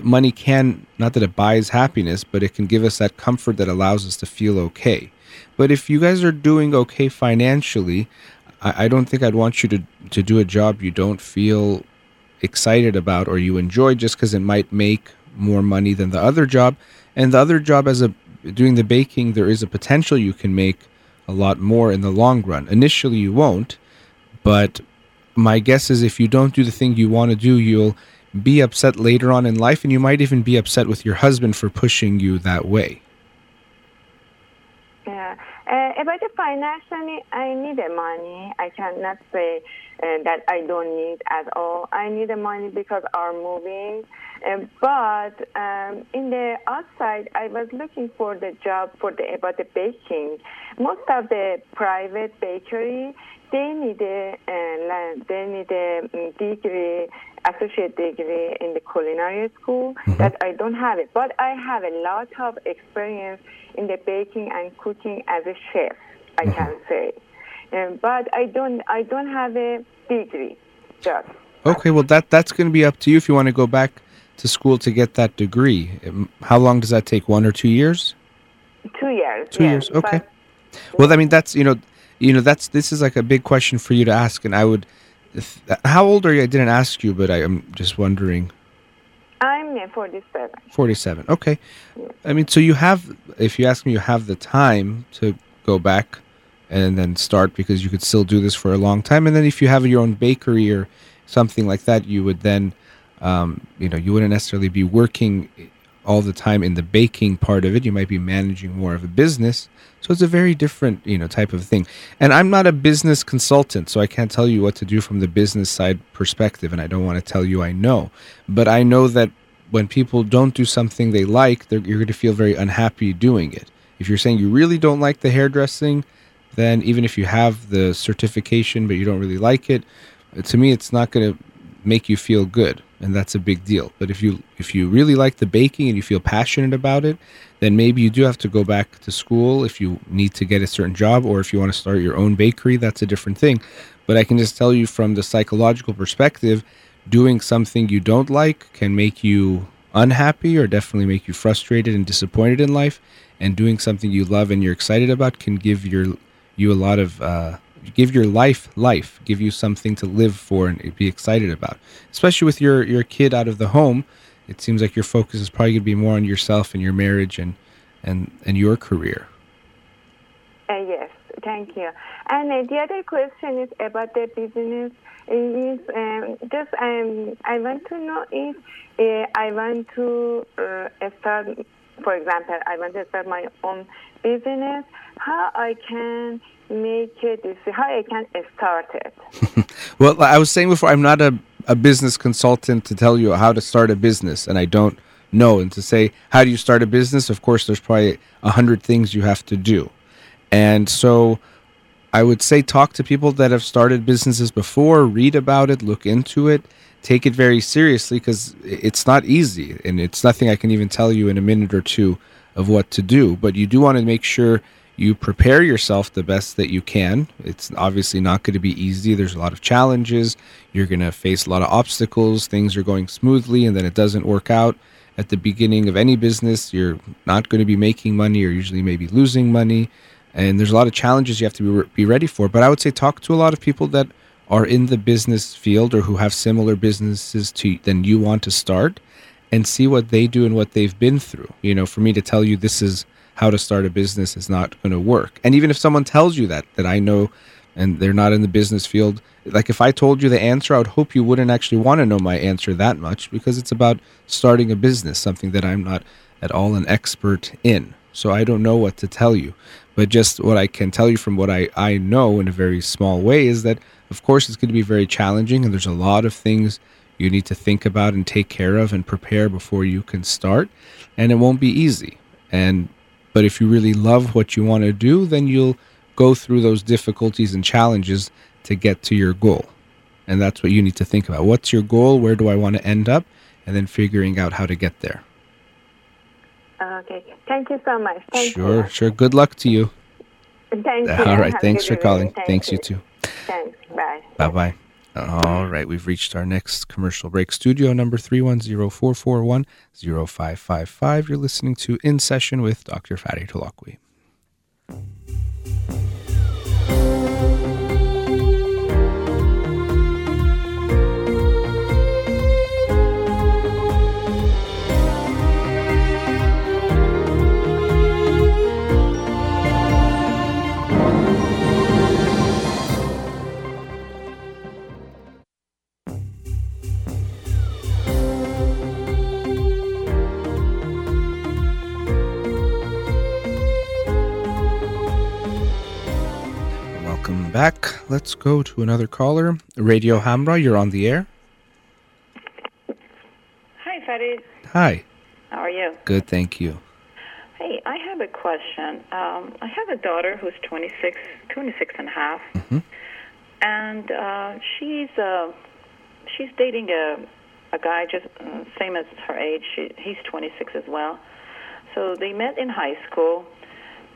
money can, not that it buys happiness, but it can give us that comfort that allows us to feel okay. But if you guys are doing okay financially, I, I don't think I'd want you to, to do a job you don't feel excited about or you enjoy just because it might make more money than the other job. And the other job, as a doing the baking, there is a potential you can make a lot more in the long run. Initially, you won't, but my guess is if you don't do the thing you want to do, you'll be upset later on in life, and you might even be upset with your husband for pushing you that way. Uh, about the financially, I need the money. I cannot say uh, that I don't need at all. I need the money because I'm moving. Uh, but um, in the outside, I was looking for the job for the about the baking. Most of the private bakery, they need a uh, they need a mm, degree, associate degree in the culinary school. Mm-hmm. That I don't have it, but I have a lot of experience in the baking and cooking as a chef. I mm-hmm. can say. Um, but I don't I don't have a degree. Just okay. Well, that that's going to be up to you if you want to go back to school to get that degree. Um, how long does that take? One or two years? Two years. Two years. Okay. well, I mean, that's you know, you know, that's this is like a big question for you to ask, and I would. How old are you? I didn't ask you, but I, am just wondering. I'm 47. 47. Okay. Yeah. I mean, so you have, if you ask me, you have the time to go back and then start because you could still do this for a long time. And then if you have your own bakery or something like that, you would then, um, you know, you wouldn't necessarily be working all the time in the baking part of it. You might be managing more of a business. So it's a very different, you know, type of thing. And I'm not a business consultant, so I can't tell you what to do from the business side perspective, and I don't want to tell you I know. But I know that when people don't do something they like, you're going to feel very unhappy doing it. If you're saying you really don't like the hairdressing, then even if you have the certification but you don't really like it, to me it's not going to make you feel good and that's a big deal. But if you if you really like the baking and you feel passionate about it then maybe you do have to go back to school if you need to get a certain job or if you want to start your own bakery that's a different thing. But i can just tell you from the psychological perspective doing something you don't like can make you unhappy or definitely make you frustrated and disappointed in life. And doing something you love and you're excited about can give your you a lot of uh, give your life life, give you something to live for and be excited about. Especially with your your kid out of the home, it seems like your focus is probably going to be more on yourself and your marriage and and and your career. Uh, yes, thank you. And uh, the other question is about the business. Is um, just um, I want to know if uh, I want to uh, start, for example, I want to start my own business. How I can make it, how I can start it. well, I was saying before, I'm not a, a business consultant to tell you how to start a business, and I don't know. And to say, how do you start a business? Of course, there's probably a hundred things you have to do. And so I would say talk to people that have started businesses before, read about it, look into it, take it very seriously because it's not easy and it's nothing I can even tell you in a minute or two of what to do. But you do want to make sure you prepare yourself the best that you can. It's obviously not going to be easy. There's a lot of challenges. You're going to face a lot of obstacles. Things are going smoothly, and then it doesn't work out. At the beginning of any business, you're not going to be making money, or usually maybe losing money. And there's a lot of challenges you have to be, re- be ready for. But I would say talk to a lot of people that are in the business field or who have similar businesses to than you want to start and see what they do and what they've been through. You know, for me to tell you this is how to start a business is not going to work. And even if someone tells you that, that I know and they're not in the business field, like if I told you the answer, I would hope you wouldn't actually want to know my answer that much because it's about starting a business, something that I'm not at all an expert in. So I don't know what to tell you. But just what I can tell you from what I, I know in a very small way is that, of course, it's going to be very challenging and there's a lot of things you need to think about and take care of and prepare before you can start, and it won't be easy. And but if you really love what you want to do, then you'll go through those difficulties and challenges to get to your goal. And that's what you need to think about. What's your goal? Where do I want to end up? And then figuring out how to get there. Okay. Thank you so much. Thank sure, sure. Good luck to you. you. Thank you. All right. Have Thanks for calling. Thank Thanks, you too. Thanks. Bye. Bye bye. All right, we've reached our next commercial break. Studio number 310 441 0555. You're listening to In Session with Dr. Fadi Holakouee. Back. Let's go to another caller. Radio Hamrah, you're on the air. Hi, Farid. Hi. How are you? Good, thank you. Hey, I have a question. Um, I have a daughter who's 26, 26 and a half, and uh, she's uh, she's dating a a guy just uh, same as her age. She, he's 26 as well. So they met in high school,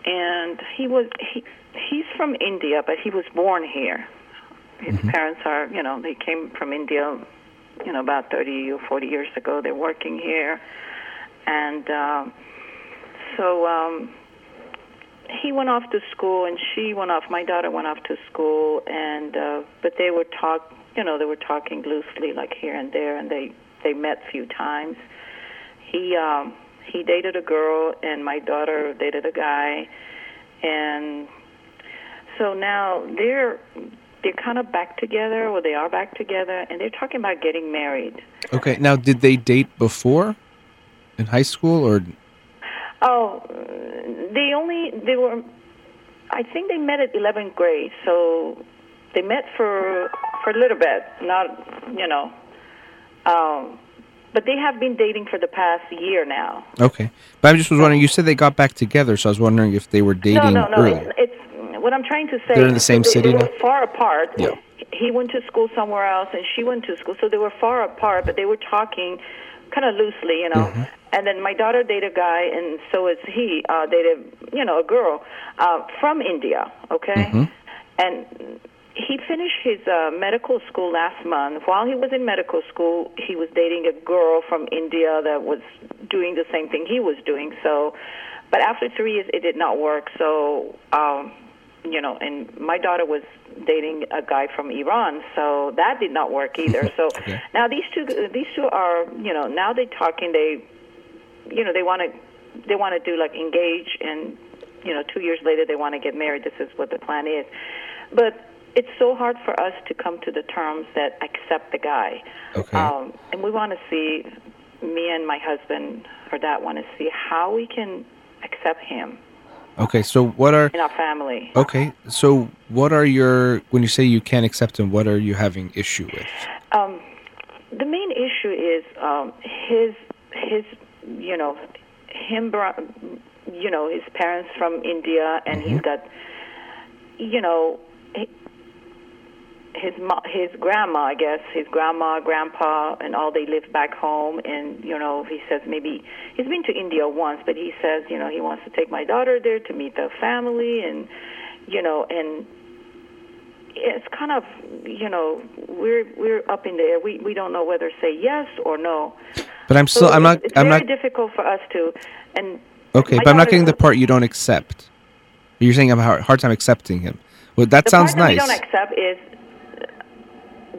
and he was he he's from India, but he was born here. His parents are, you know, they came from India, you know, about 30 or 40 years ago. They're working here, and um, so um, he went off to school, and she went off. My daughter went off to school, and uh, but they were talk, you know, they were talking loosely, like here and there, and they they met a few times. He um, he dated a girl, and my daughter dated a guy, and so now they're they're kind of back together, or they are back together, and they're talking about getting married. Okay, now did they date before in high school or Oh, they only they were. I think they met at 11th grade, so they met for for a little bit, not you know. Um, but they have been dating for the past year now. Okay. But I just was wondering you said they got back together, so I was wondering if they were dating no, no, no. earlier. It's, it's what I'm trying to say. They're in the same city they now? were far apart. Yeah. He went to school somewhere else, and she went to school, so they were far apart. But they were talking kind of loosely, you know. Mm-hmm. And then my daughter dated a guy, and so is he. Uh, dated, you know, a girl uh, from India. Okay. Mm-hmm. And he finished his uh, medical school last month. While he was in medical school, he was dating a girl from India that was doing the same thing he was doing. So, but after three years, it did not work. So, um, you know, and my daughter was dating a guy from Iran, so that did not work either. So Okay. now these two, these two are, you know, now they're talking. They, you know, they want to, they want to do like engage, and you know, two years later they want to get married. This is what the plan is, but it's so hard for us to come to the terms that accept the guy. Okay. Um, and we want to see, me and my husband or that want to see how we can accept him Okay, so what are in our family. Okay, so what are your when you say you can't accept him, what are you having issue with? Um, the main issue is um, his his you know him you know his parents from India and he's got you know his his grandma I guess his grandma grandpa and all they live back home and you know he says maybe he's been to India once but he says you know he wants to take my daughter there to meet the family and you know and it's kind of you know we're we're up in the air. We we don't know whether to say yes or no. But I'm still So I'm not It's I'm very not difficult for us to. And Okay, but I'm not getting the part you don't accept. You're saying I'm hard, hard time accepting him. Well, that the sounds part that nice. we don't accept is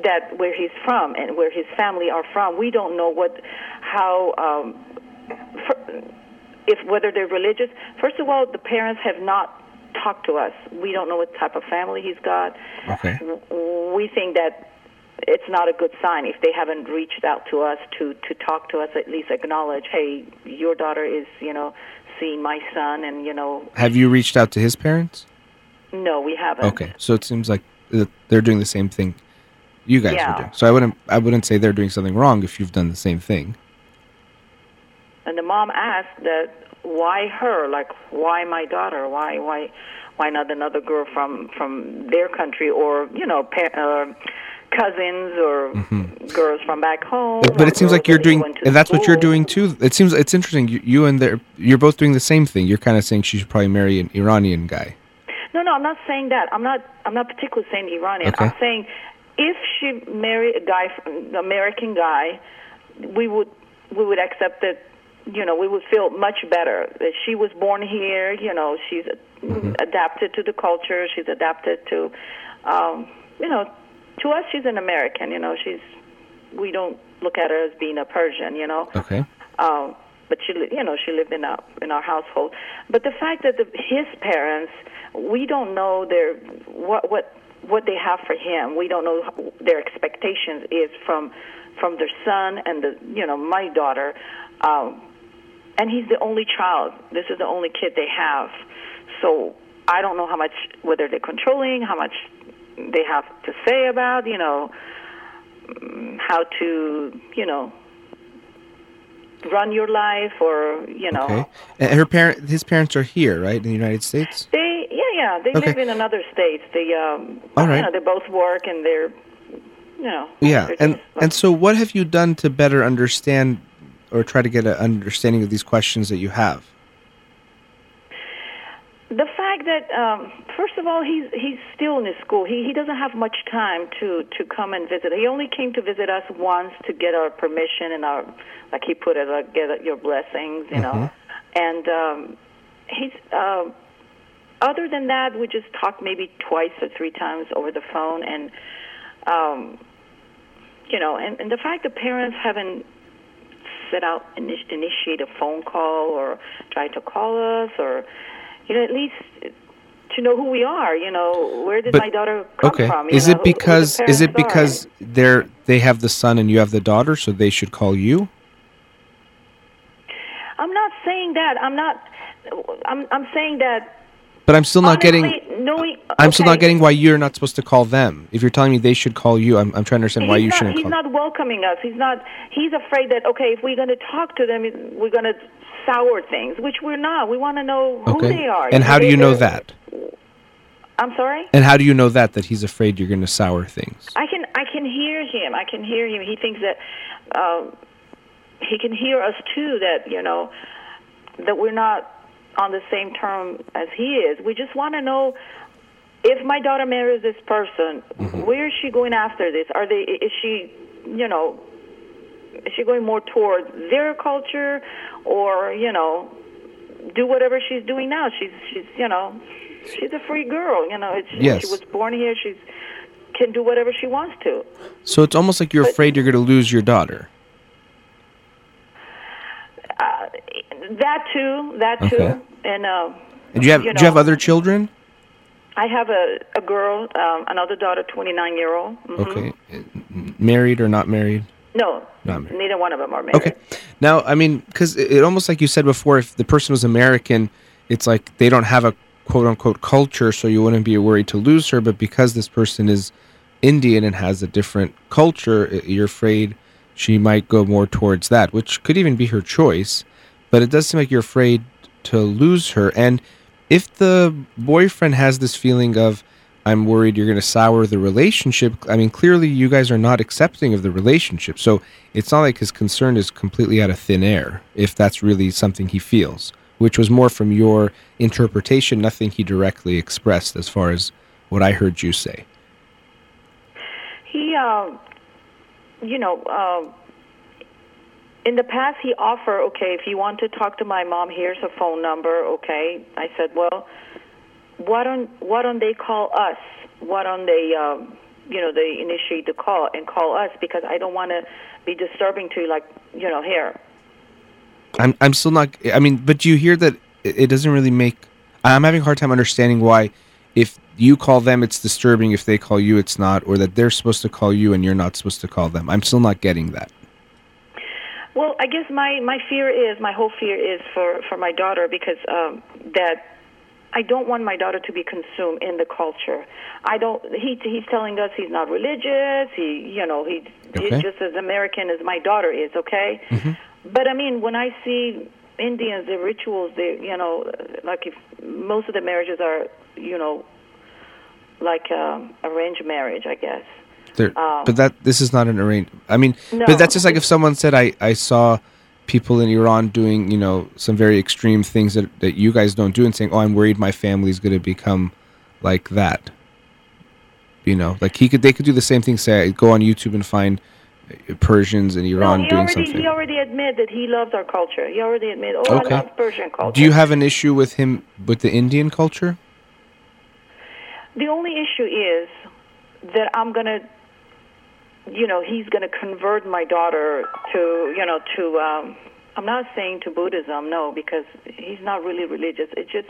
that where he's from and where his family are from. We don't know what how um, for, if whether they're religious. First of all, the parents have not talked to us. We don't know what type of family he's got. Okay. We think that it's not a good sign if they haven't reached out to us to to talk to us at least acknowledge hey your daughter is you know seeing my son and you know Have you reached out to his parents? no we haven't Okay, so it seems like uh, they're doing the same thing You guys Yeah. were doing. So I wouldn't I wouldn't say they're doing something wrong if you've done the same thing. And the mom asked that why her? Like why my daughter? Why why why not another girl from from their country or you know pa- uh, cousins or girls from back home? Mm-hmm. But it seems like you're doing and that's what you're doing too. It seems it's interesting. You, you and they you're both doing the same thing. You're kind of saying she should probably marry an Iranian guy. No, no, I'm not saying that. I'm not. I'm not particularly saying Iranian. Okay. I'm saying if she married a guy, an American guy, we would we would accept that. You know, we would feel much better that she was born here. You know, she's adapted to the culture. She's adapted to, um, you know, to us she's an American. You know, she's we don't look at her as being a Persian. You know, Okay. um, but she, li- you know, she lived in our in our household. But the fact that the, his parents, we don't know their what what what they have for him. We don't know their expectations is from from their son and the you know my daughter. Um, and he's the only child. This is the only kid they have. So I don't know how much whether they're controlling, how much they have to say about you know how to you know run your life or you know Okay. And her parent his parents are here, right, in the United States? they yeah yeah they Okay. live in another states they um All right. you know they both work and they're you know Yeah. And just, and so what have you done to better understand or try to get an understanding of these questions that you have? The fact that um first of all he's he's still in his school. He he doesn't have much time to to come and visit. He only came to visit us once to get our permission and our like he put it like get your blessings you know. And um he's um other than that we just talk maybe twice or three times over the phone and um you know and, and the fact that parents haven't set out init- initiate a phone call or try to call us or you know at least to know who we are you know where did But- my daughter come Okay. from Is know, it who- who the because is it because they're they have the son and you have the daughter, so they should call you? i'm not saying that i'm not i'm i'm saying that But I'm still not getting honestly, knowing I'm still not getting why you're not supposed to call them. If you're telling me they should call you, I'm I'm trying to understand why he's you not, shouldn't he's call. not welcoming us. He's not. He's afraid that okay, if we're going to talk to them, we're going to sour things, which we're not. We want to know who okay. they are. And how do you know that? I'm sorry. And how do you know that that he's afraid you're going to sour things? I can I can hear him. I can hear him. He thinks that uh, he can hear us too. That you know that we're not on the same term as he is. We just want to know if my daughter marries this person, where is she going after this? Are they? Is she, you know, is she going more toward their culture, or you know, do whatever she's doing now? She's she's you know, she's a free girl. You know, it's, Yes. she was born here. She's can do whatever she wants to. So it's almost like you're But- afraid you're going to lose your daughter. Uh, that too, that too, Okay. and uh, And do you have You do you have other children? I have a a girl, um, another daughter, twenty nine year old. Mhm. Okay. Married or not married? No, neither one of them are married. Okay. Now, I mean, because it, it almost like you said before, if the person was American, it's like they don't have a quote unquote culture, so you wouldn't be worried to lose her. But because this person is Indian and has a different culture, you're afraid she might go more towards that, which could even be her choice. But it does seem like you're afraid to lose her. And if the boyfriend has this feeling of, I'm worried you're going to sour the relationship. I mean, clearly you guys are not accepting of the relationship. So it's not like his concern is completely out of thin air, if that's really something he feels, which was more from your interpretation, nothing he directly expressed as far as what I heard you say. He, uh, you know, uh, in the past he offered, okay, if you want to talk to my mom, here's a phone number. Okay, I said, well, why don't why don't they call us? Why don't they, um, you know, they initiate the call and call us because I don't want to be disturbing to like, you know, here. I'm, I'm still not, I mean, but you hear that it, doesn't really make, I'm having a hard time understanding why if you call them, it's disturbing. If they call you, it's not, or that they're supposed to call you and you're not supposed to call them. I'm still not getting that. Well, I guess my my fear is my whole fear is for for my daughter because um, that I don't want my daughter to be consumed in the culture. I don't. He he's telling us he's not religious. He you know he Okay. he's just as American as my daughter is. Okay, but I mean when I see Indians, the rituals, they you know like if most of the marriages are you know like um, arranged marriage, I guess. Um, but that this is not an arranged. I mean, No. but that's just like if someone said, "I I saw people in Iran doing you know some very extreme things that that you guys don't do," and saying, "Oh, I'm worried my family's going to become like that." You know, like he could they could do the same thing. Say, go on YouTube and find uh, Persians in Iran no, doing already something. he already admitted that he loves our culture. He already admitted, oh, Okay. I love Persian culture. Do you have an issue with him with the Indian culture? The only issue is that I'm gonna, you know, he's gonna convert my daughter to, you know, to. Um, I'm not saying to Buddhism, no, because he's not really religious. It's just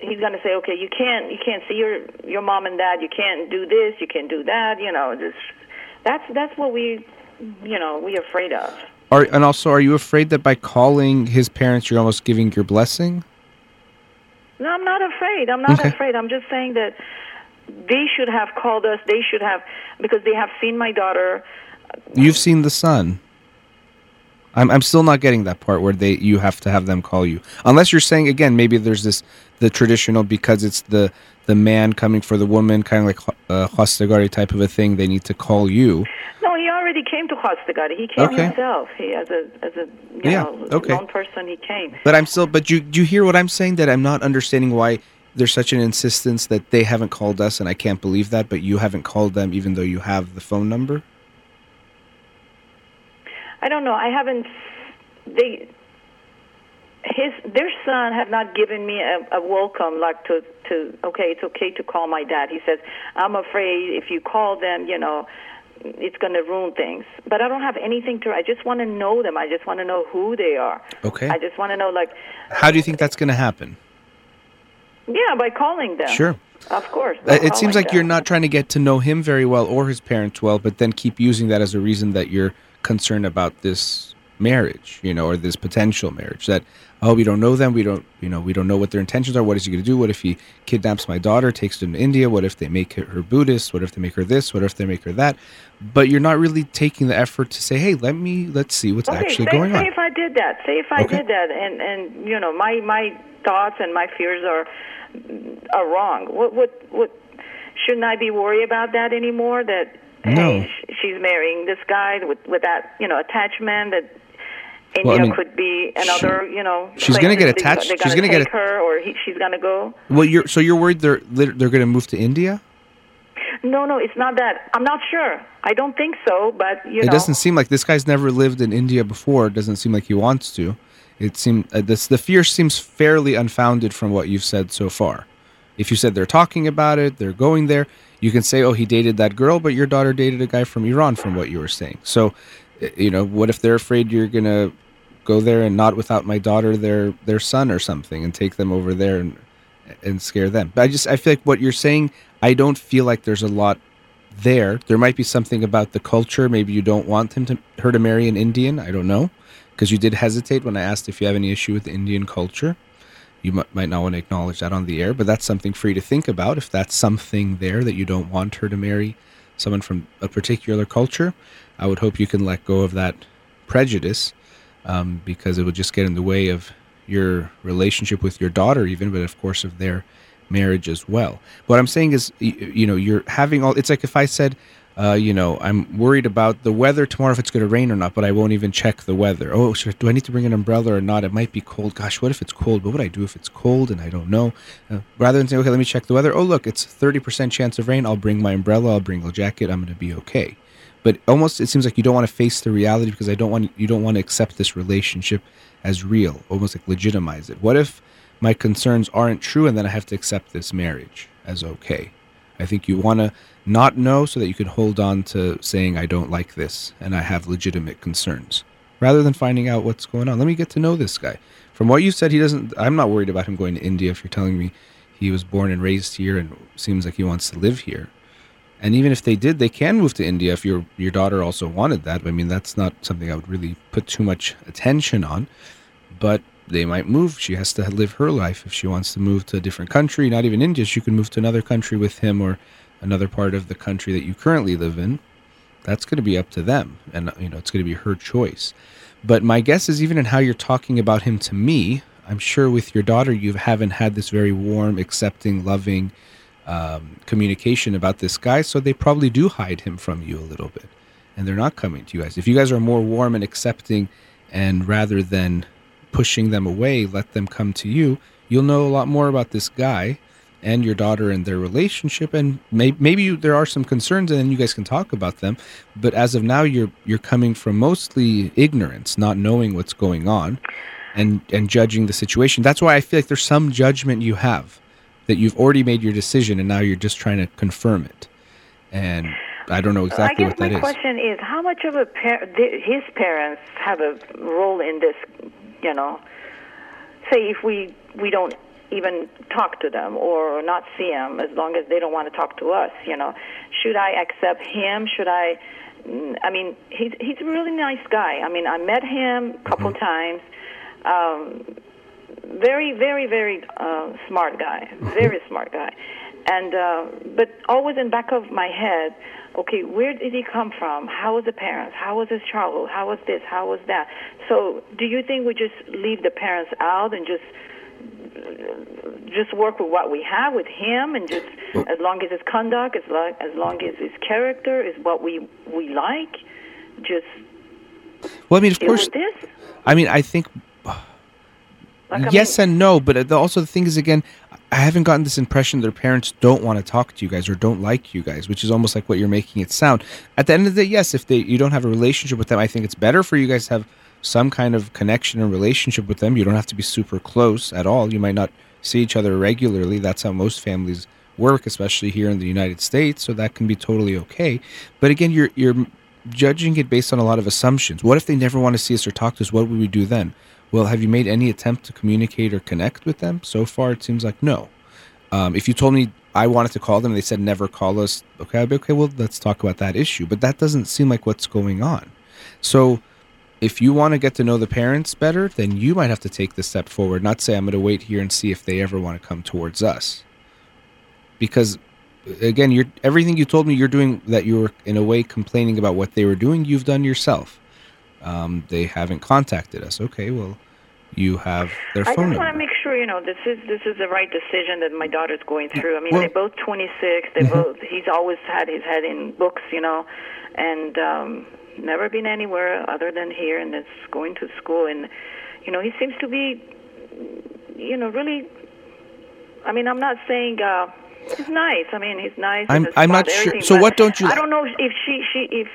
he's gonna say, okay, you can't, you can't see your your mom and dad. You can't do this. You can't do that. You know, just that's that's what we, you know, we're afraid of. Are and also, are you afraid that by calling his parents, you're almost giving your blessing? No, I'm not afraid. I'm not Okay. afraid. I'm just saying that they should have called us. They should have because they have seen my daughter. You've seen the son. I'm I'm still not getting that part where they you have to have them call you. Unless you're saying again, maybe there's this the traditional because it's the the man coming for the woman, kind of like uh, khastegari type of a thing. They need to call you. No, he already came to khastegari. He came Okay. himself. He as a as a you Yeah, know okay. person. He came. But I'm still. But you do you hear what I'm saying? That I'm not understanding why there's such an insistence that they haven't called us, and I can't believe that. But you haven't called them, even though you have the phone number. I don't know. I haven't. They. His their son have not given me a, a welcome like to to okay it's okay to call my dad. He says I'm afraid if you call them you know it's going to ruin things. But I don't have anything to. I just want to know them. I just want to know who they are. Okay. I just want to know like How do you think that's going to happen? Yeah by calling them. Sure. Of course. Uh, It seems like you're not trying to get to know him very well or his parents well, but then keep using that as a reason that you're concerned about this marriage, you know, or this potential marriage. That oh, we don't know them, we don't, you know, we don't know what their intentions are. What is he going to do? What if he kidnaps my daughter, takes her to India? What if they make her, Buddhist? What if they make her this? What if they make her that? But you're not really taking the effort to say, hey, let me let's see what's Okay, actually say, going say on. if I did that. Say if I Okay. did that, and and you know my my thoughts and my fears are are wrong. What what what? Shouldn't I be worried about that anymore? That No. hey, she's marrying this guy with with that you know attachment that. India Well, I mean, could be another, you know. she's gonna get attached- she's gonna gonna get her, or he, she's gonna go. Well, you're so you're worried they're they're going to move to India? No, no, it's not that. I'm not sure. I don't think so, but you it know. doesn't seem like this guy's never lived in India before. It doesn't seem like he wants to. It seem uh, this the fear seems fairly unfounded from what you've said so far. If you said they're talking about it, they're going there, you can say, "Oh, he dated that girl," but your daughter dated a guy from Iran, from what you were saying. So, uh, you know, what if they're afraid you're gonna go there and not without my daughter, their their son or something, and take them over there and and scare them? But I just I feel like what you're saying, I don't feel like there's a lot there. There might be something about the culture. Maybe you don't want him to her to marry an Indian. I don't know, because you did hesitate when I asked if you have any issue with Indian culture. You might, not want to acknowledge that on the air, but that's something for you to think about. If that's something there that you don't want her to marry someone from a particular culture, I would hope you can let go of that prejudice um, because it would just get in the way of your relationship with your daughter, even, but of course of their marriage as well. What I'm saying is, y- you know, you're having all. It's like if I said, uh, you know, I'm worried about the weather tomorrow if it's going to rain or not, but I won't even check the weather. Oh, should, do I need to bring an umbrella or not? It might be cold. Gosh, what if it's cold? What would I do if it's cold and I don't know? Uh, rather than saying, okay, let me check the weather. Oh, look, it's 30% chance of rain. I'll bring my umbrella. I'll bring a jacket. I'm going to be okay. But almost, it seems like you don't want to face the reality because I don't want you don't want to accept this relationship as real. Almost like legitimize it. What if my concerns aren't true and then I have to accept this marriage as okay? I think you want to not know so that you can hold on to saying, I don't like this and I have legitimate concerns rather than finding out what's going on. Let me get to know this guy. From what you said, he doesn't, I'm not worried about him going to India if you're telling me he was born and raised here and seems like he wants to live here. And even if they did, they can move to India if your your daughter also wanted that. I mean, that's not something I would really put too much attention on. But they might move. She has to live her life. If she wants to move to a different country, not even India, she can move to another country with him or another part of the country that you currently live in. That's going to be up to them, and you know it's going to be her choice. But my guess is even in how you're talking about him to me, I'm sure with your daughter you haven't had this very warm, accepting, loving um, communication about this guy, so they probably do hide him from you a little bit, and they're not coming to you guys. If you guys are more warm and accepting, and rather than pushing them away, let them come to you, you'll know a lot more about this guy and your daughter and their relationship and may, maybe you, there are some concerns and then you guys can talk about them. But as of now you're you're coming from mostly ignorance not knowing what's going on and and judging the situation. That's why i feel like there's some judgment you have that you've already made your decision and now you're just trying to confirm it. And i don't know exactly what that is. my question is how much of a par- his parents have a role in this you know say if we we don't even talk to them or not see them as long as they don't want to talk to us you know should i accept him? Should i i mean he's he's a really nice guy. I mean i met him a couple mm-hmm. times. Um very very very uh smart guy. Very smart guy. And uh but always in back of my head okay where did he come from how was the parents how was his childhood how was this how was that so do you think we just leave the parents out and just just work with what we have with him, and just as long as his conduct, as long as long as his character is what we we like, just. Well, I mean, of course. I mean, I think. Like, yes I mean, and no, but also the thing is, again, I haven't gotten this impression their parents don't want to talk to you guys or don't like you guys, which is almost like what you're making it sound. At the end of the day, yes, if they you don't have a relationship with them, I think it's better for you guys to have some kind of connection and relationship with them. You don't have to be super close at all. You might not see each other regularly. That's how most families work, especially here in the United States. So that can be totally okay. But again, you're you're judging it based on a lot of assumptions. What if they never want to see us or talk to us? What would we do then? Well, have you made any attempt to communicate or connect with them? So far, it seems like no. Um, if you told me I wanted to call them, they said never call us. Okay, I'd be okay. Well, let's talk about that issue. But that doesn't seem like what's going on. So if you want to get to know the parents better, then you might have to take the step forward, not say, I'm going to wait here and see if they ever want to come towards us. Because, again, you're, everything you told me you're doing that you were, in a way, complaining about what they were doing, you've done yourself. Um, they haven't contacted us. Okay, well, you have their phone number. I just want to make sure you know this is this is the right decision that my daughter's going through. I mean, well, they're both 26. They mm-hmm. both he's always had his head in books, you know, and um, never been anywhere other than here, and it's going to school. And you know, he seems to be, you know, really. I mean, I'm not saying uh, he's nice. I mean, he's nice. I'm I'm not sure. So what don't you? I don't know if she she if.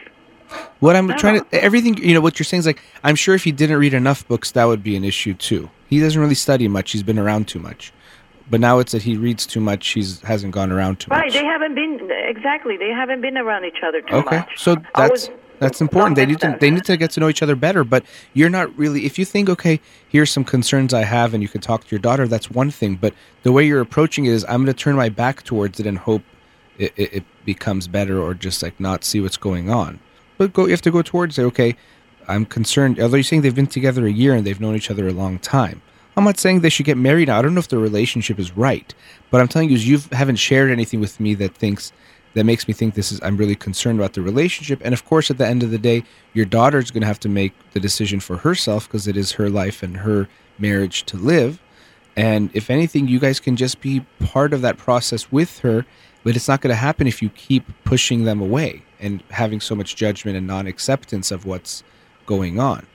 What I'm trying to everything you know what you're saying is like I'm sure if he didn't read enough books that would be an issue too. He doesn't really study much. He's been around too much. But now it's that he reads too much. He's hasn't gone around too right, much. Right. They haven't been exactly. They haven't been around each other too okay. much. Okay. So that's that's important. They need to they need to get to know each other better. But you're not really. If you think, okay, here's some concerns I have, and you can talk to your daughter, that's one thing. But the way you're approaching it is, I'm going to turn my back towards it and hope it, it, it, becomes better, or just like not see what's going on. But go, you have to go towards it. Okay, I'm concerned. Although you're saying they've been together a year and they've known each other a long time. I'm not saying they should get married. I don't know if the relationship is right, but I'm telling you, you haven't shared anything with me that thinks that makes me think this is I'm really concerned about the relationship. And of course, at the end of the day, your daughter's going to have to make the decision for herself because it is her life and her marriage to live. And if anything, you guys can just be part of that process with her, but it's not going to happen if you keep pushing them away and having so much judgment and non acceptance of what's going on.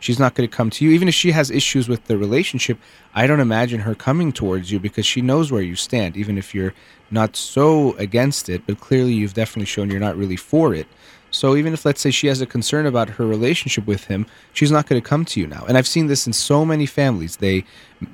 She's not going to come to you. Even if she has issues with the relationship, I don't imagine her coming towards you because she knows where you stand, even if you're not so against it, but clearly you've definitely shown you're not really for it. So even if, let's say, she has a concern about her relationship with him, she's not going to come to you now. And I've seen this in so many families. They,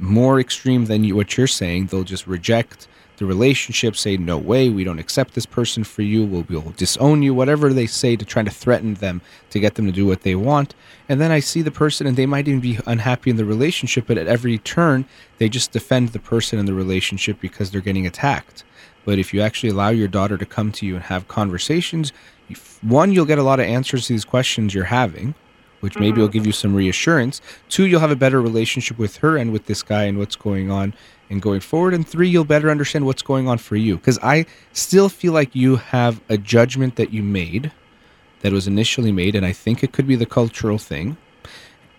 more extreme than you, what you're saying, they'll just reject the relationship, say, no way, we don't accept this person for you, we'll, we'll disown you, whatever they say to try to threaten them to get them to do what they want. And then I see the person and they might even be unhappy in the relationship, but at every turn, they just defend the person in the relationship because they're getting attacked. But if you actually allow your daughter to come to you and have conversations, one, you'll get a lot of answers to these questions you're having, which maybe mm-hmm. will give you some reassurance. Two, you'll have a better relationship with her and with this guy and what's going on and going forward. And three, you'll better understand what's going on for you. Because I still feel like you have a judgment that you made that was initially made, and I think it could be the cultural thing.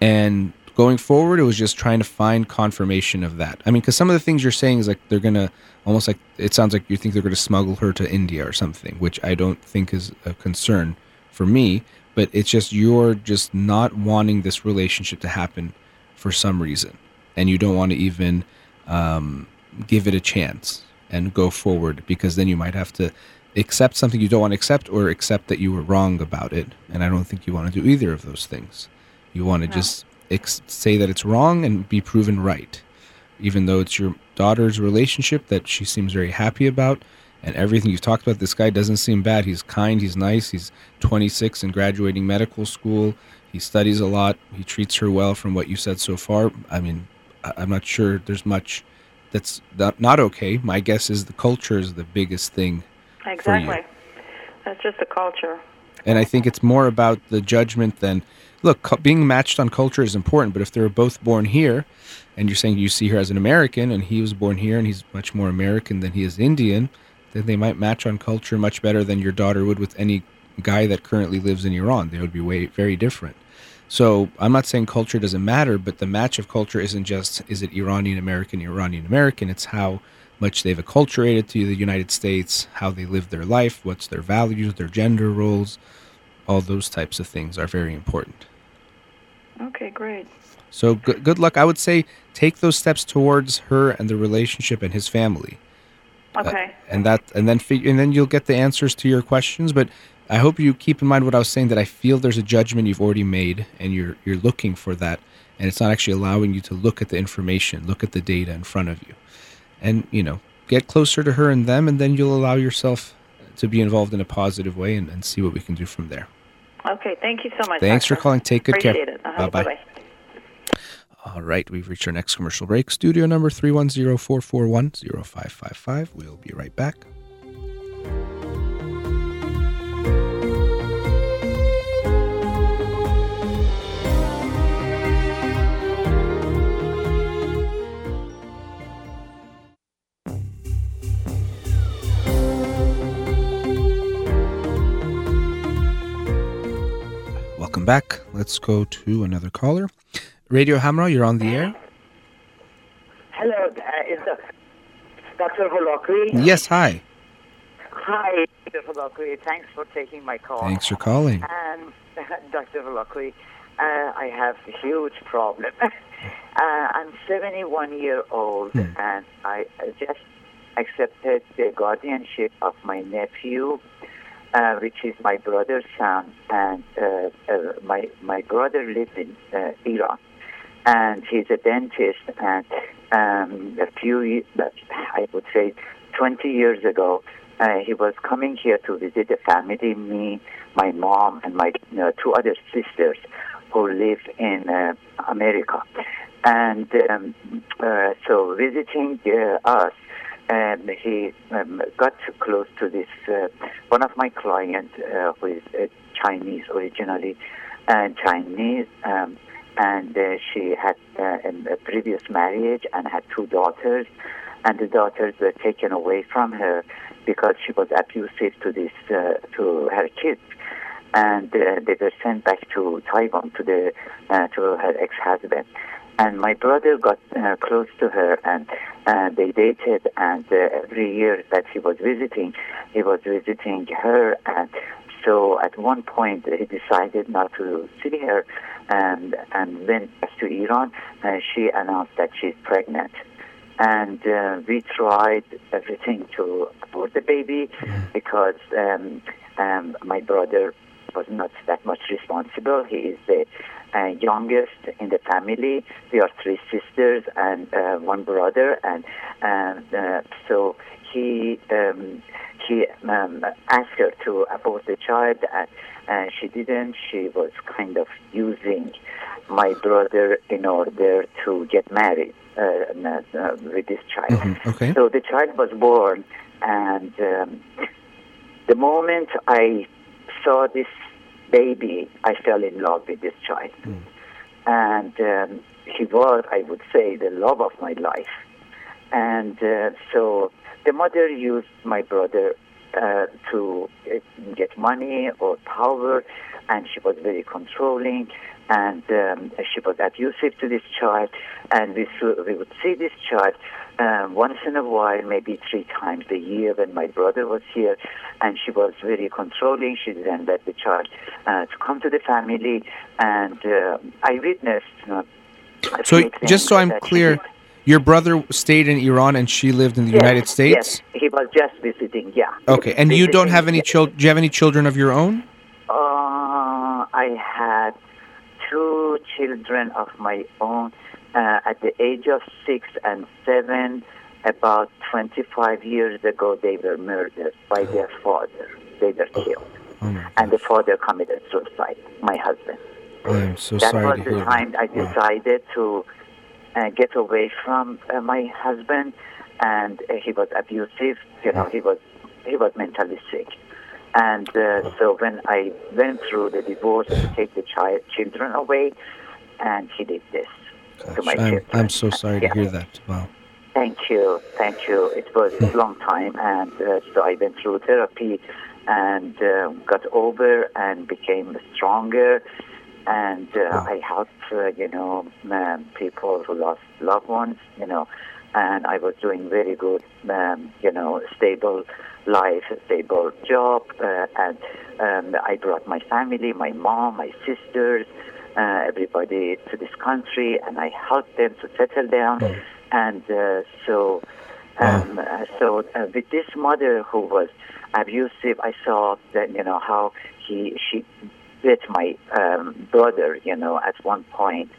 And going forward, it was just trying to find confirmation of that. I mean, because some of the things you're saying is like they're gonna almost like it sounds like you think they're gonna smuggle her to India or something, which I don't think is a concern for me. But it's just you're just not wanting this relationship to happen for some reason, and you don't want to even um, give it a chance and go forward because then you might have to accept something you don't want to accept or accept that you were wrong about it. And I don't think you want to do either of those things. You want to no. just ex- say that it's wrong and be proven right, even though it's your daughter's relationship that she seems very happy about. And everything you've talked about, this guy doesn't seem bad. He's kind, he's nice, he's 26 and graduating medical school. He studies a lot, he treats her well from what you said so far. I mean, I'm not sure there's much that's not okay. My guess is the culture is the biggest thing. Exactly. That's just the culture. And I think it's more about the judgment than look, being matched on culture is important, but if they're both born here and you're saying you see her as an American and he was born here and he's much more American than he is Indian, then they might match on culture much better than your daughter would with any guy that currently lives in Iran. They would be way very different. So I'm not saying culture doesn't matter, but the match of culture isn't just is it Iranian American, Iranian American. It's how much they've acculturated to the United States, how they live their life, what's their values, their gender roles. All those types of things are very important. Okay, great. So good, good luck. I would say take those steps towards her and the relationship and his family. Uh, okay. Uh, and that, and then fig- and then you'll get the answers to your questions. But I hope you keep in mind what I was saying that I feel there's a judgment you've already made, and you're you're looking for that, and it's not actually allowing you to look at the information, look at the data in front of you, and you know get closer to her and them, and then you'll allow yourself to be involved in a positive way and, and see what we can do from there. Okay, thank you so much. Thanks doctor. for calling. Take good Appreciate care. Uh-huh. Bye bye. All right, we've reached our next commercial break. Studio number 310 441 0555. We'll be right back. Welcome back. Let's go to another caller. Radio Hamrah, you're on the air. Hello, uh, is Dr. Holakouee? Yes, hi. Hi, Dr. Holakouee. Thanks for taking my call. Thanks for calling. And Dr. Holakouee, uh, I have a huge problem. uh, I'm 71 year old, hmm. and I just accepted the guardianship of my nephew uh, which is my brother's son, and uh, uh, my my brother lives in uh, Iran, and he's a dentist. And um, a few, I would say, 20 years ago, uh, he was coming here to visit the family, me, my mom, and my you know, two other sisters who live in uh, America. And um, so visiting us, and he um, got close to this uh, one of my clients uh, who is uh, Chinese originally, and Chinese, um, and uh, she had uh, a previous marriage and had two daughters, and the daughters were taken away from her because she was abusive to this uh, to her kids. And they were sent back to Taiwan to the to her ex-husband. And my brother got uh, close to her and uh, they dated. And uh, every year that he was visiting he was visiting her and so at one point he decided not to see her and and went to Iran and she announced that she's pregnant and uh, we tried everything to abort the baby mm-hmm. because um, um, my brother was not that much responsible. He is the uh, youngest in the family. We are three sisters and uh, one brother, and uh, so he um, he um, asked her to abort the child, and she didn't. She was kind of using my brother in order to get married uh, uh, with this child. Mm-hmm. Okay. So the child was born, and um, the moment I saw this baby, I fell in love with this child. And um, he was, I would say, the love of my life. And uh, so the mother used my brother uh, to uh, get money or power, and she was very controlling, and um, she was abusive to this child. And we, we would see this child um, once in a while, maybe three times a year when my brother was here, and she was very controlling. She didn't let the child uh, to come to the family, and uh, I witnessed. Uh, So just so I'm clear. Your brother stayed in Iran and she lived in the Yes, United States. Yes, he was just visiting. Yeah. Okay, and you don't have any yes. children? Do you have any children of your own? Uh, I had two children of my own uh, at the age of six and seven. About 25 years ago, they were murdered by their father. They were killed. Oh And the father committed suicide, my husband. I am so that sorry was to the time that. I Wow. decided to uh, get away from uh, my husband, and uh, he was abusive. You know, he was he was mentally sick, and uh, so when I went through the divorce to take the child children away, and he did this to my I'm, children. I'm so sorry to Yeah. hear that. Wow. Thank you, thank you. It was a long time, and uh, so I went through therapy and uh, got over and became stronger. And uh, Wow. I helped, uh, you know, um, people who lost loved ones, you know, and I was doing very good, um, you know, stable life, stable job, uh, and um, I brought my family, my mom, my sisters, uh, everybody to this country, and I helped them to settle down. And uh, so, um, uh, so uh, with this mother who was abusive, I saw that you know how he she bit my um, brother, you know, at one point,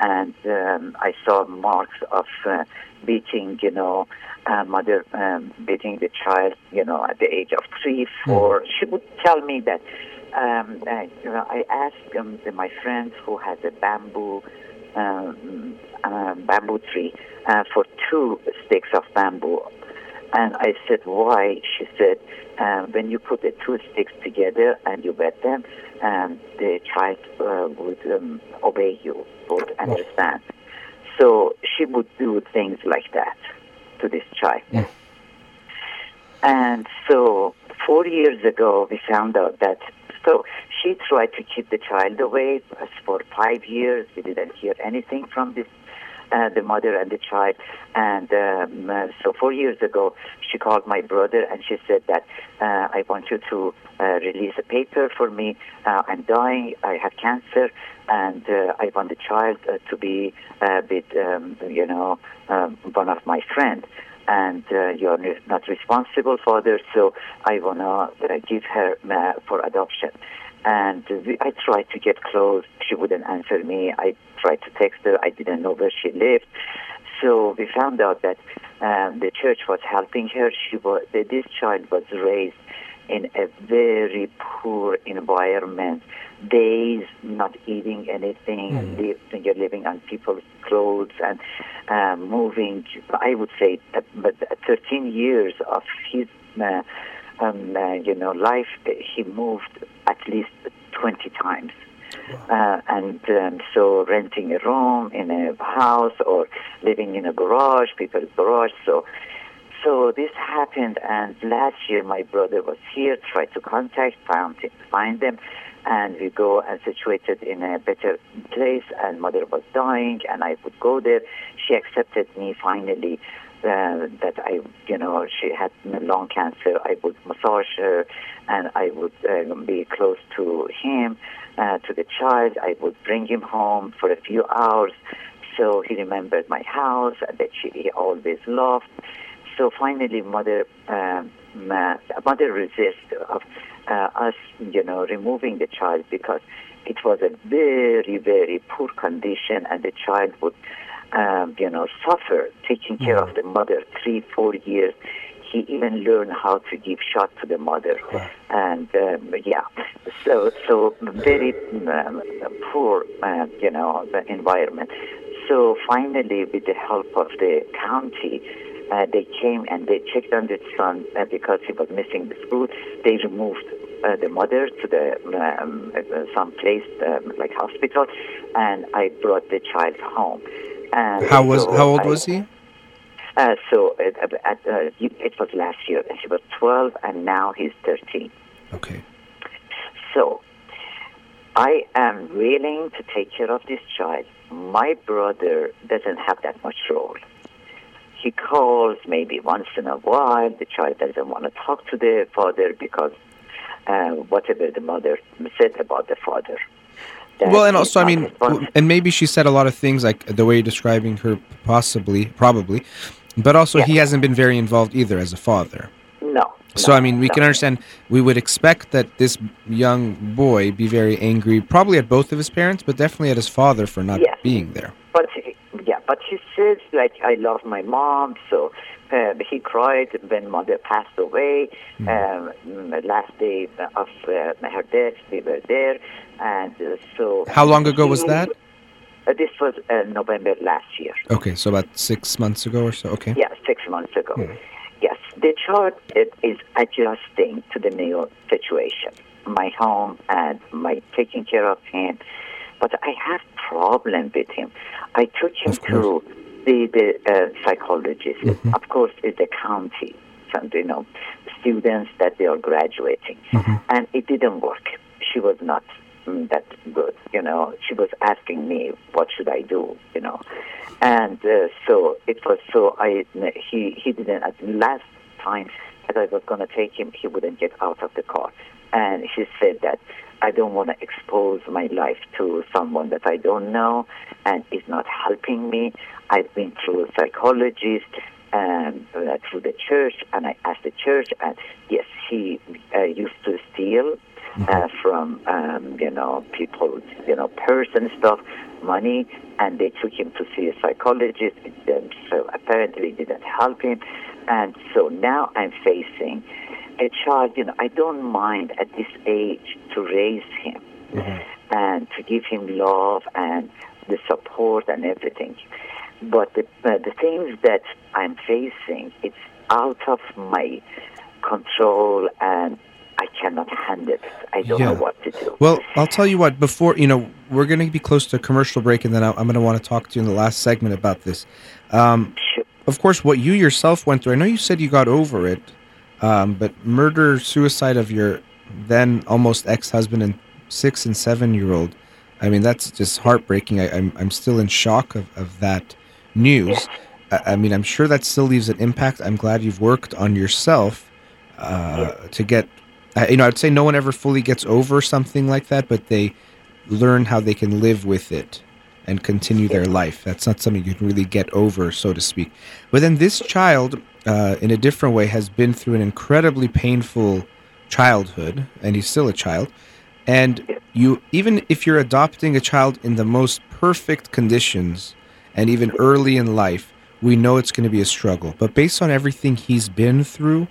and um, I saw marks of uh, beating, you know, uh, mother um, beating the child, you know, at the age of three, four. She would tell me that. Um, uh, you know, I asked um, the, my friend who has a bamboo um, uh, bamboo tree uh, for two sticks of bamboo. And I said, why? She said, um, when you put the two sticks together and you wet them, um, the child uh, would um, obey you, would understand. So she would do things like that to this child. And so four years ago, we found out that so she tried to keep the child away for five years. We didn't hear anything from this, uh, the mother and the child. And um, uh, so four years ago, she called my brother and she said that uh, I want you to uh, release a paper for me. Uh, I'm dying. I have cancer, and uh, I want the child to be with, um, you know, um, one of my friends and uh, you're not responsible for so I want to uh, give her uh, for adoption. And we, I tried to get close. She wouldn't answer me. I tried to text her. I didn't know where she lived. So we found out that um, the church was helping her. She was, this child was raised in a very poor environment. Days not eating anything, live, you're living on people's clothes and uh, moving. I would say, uh, but 13 years of his, uh, um, uh, you know, life, he moved at least 20 times. Uh, and um, so renting a room in a house or living in a garage, people's garage. So so this happened, and last year my brother was here, tried to contact, found find them, and we go and situated in a better place. And mother was dying, and I would go there. She accepted me finally. Uh, that I, you know, she had lung cancer. I would massage her, and I would uh, be close to him, uh, to the child. I would bring him home for a few hours, so he remembered my house that she he always loved so finally, mother um, mother resisted of uh, us, you know, removing the child because it was a very very poor condition, and the child would, um, you know, suffer taking care of the mother three four years. He even learned how to give shot to the mother, and um, yeah, so so very um, poor, uh, you know, the environment. So finally, with the help of the county, uh, they came and they checked on the son uh, because he was missing the school. They removed uh, the mother to the um, uh, some place um, like hospital, and I brought the child home. And How was so how old I- was he? Uh, so it, at, uh, it was last year, and she was 12, and now he's 13. Okay. So I am willing to take care of this child. My brother doesn't have that much role. He calls maybe once in a while. The child doesn't want to talk to the father because uh, whatever the mother said about the father. That Well, and also, I mean, and maybe she said a lot of things like the way you're describing her, possibly, probably, but also Yeah. he hasn't been very involved either as a father. no. So no, I mean, we no. can understand. We would expect that this young boy be very angry, probably at both of his parents, but definitely at his father for not Yes. being there. But yeah, but he says like I love my mom, so uh, he cried when mother passed away. Hmm. Um, mm, last day of uh, her death, we were there, and uh, so. How long ago was that? Uh, this was uh, November last year. Okay, so about six months ago or so. Okay. Yeah, six months ago. Hmm. Yes, the child it is adjusting to the new situation, my home and my taking care of him. But I have problem with him. I took him to the the uh, psychologist. Mhm. Of course, it's the county, some you know, students that they are graduating, Mhm. and it didn't work. She was not mm, that good. You know, she was asking me what should I do. You know, and uh, so it was so I he he didn't at the last time that I was going to take him he wouldn't get out of the car and he said that I don't want to expose my life to someone that I don't know and is not helping me I've been through a psychologist and uh, through the church and I asked the church and yes he uh, used to steal uh, from um, you know people you know person stuff money and they took him to see a psychologist and so apparently it didn't help him. And so now I'm facing a child you know I don't mind at this age to raise him and to give him love and the support and everything. But the, uh, the things that I'm facing it's out of my control and I cannot handle it. I don't know what to do. Well, I'll tell you what. Before you know, we're going to be close to a commercial break, and then I- I'm going to want to talk to you in the last segment about this. Um, Sure. of course, what you yourself went through. I know you said you got over it, um, but murder, suicide of your then almost ex-husband and six and seven-year-old. I mean, that's just heartbreaking. I, I'm I'm still in shock of, of that news. I, I mean, I'm sure that still leaves an impact. I'm glad you've worked on yourself uh, to get. You know, I'd say no one ever fully gets over something like that, but they learn how they can live with it and continue their life. That's not something you can really get over, so to speak. But then this child, uh, in a different way, has been through an incredibly painful childhood, and he's still a child. And you, even if you're adopting a child in the most perfect conditions, and even early in life, we know it's going to be a struggle. But based on everything he's been through,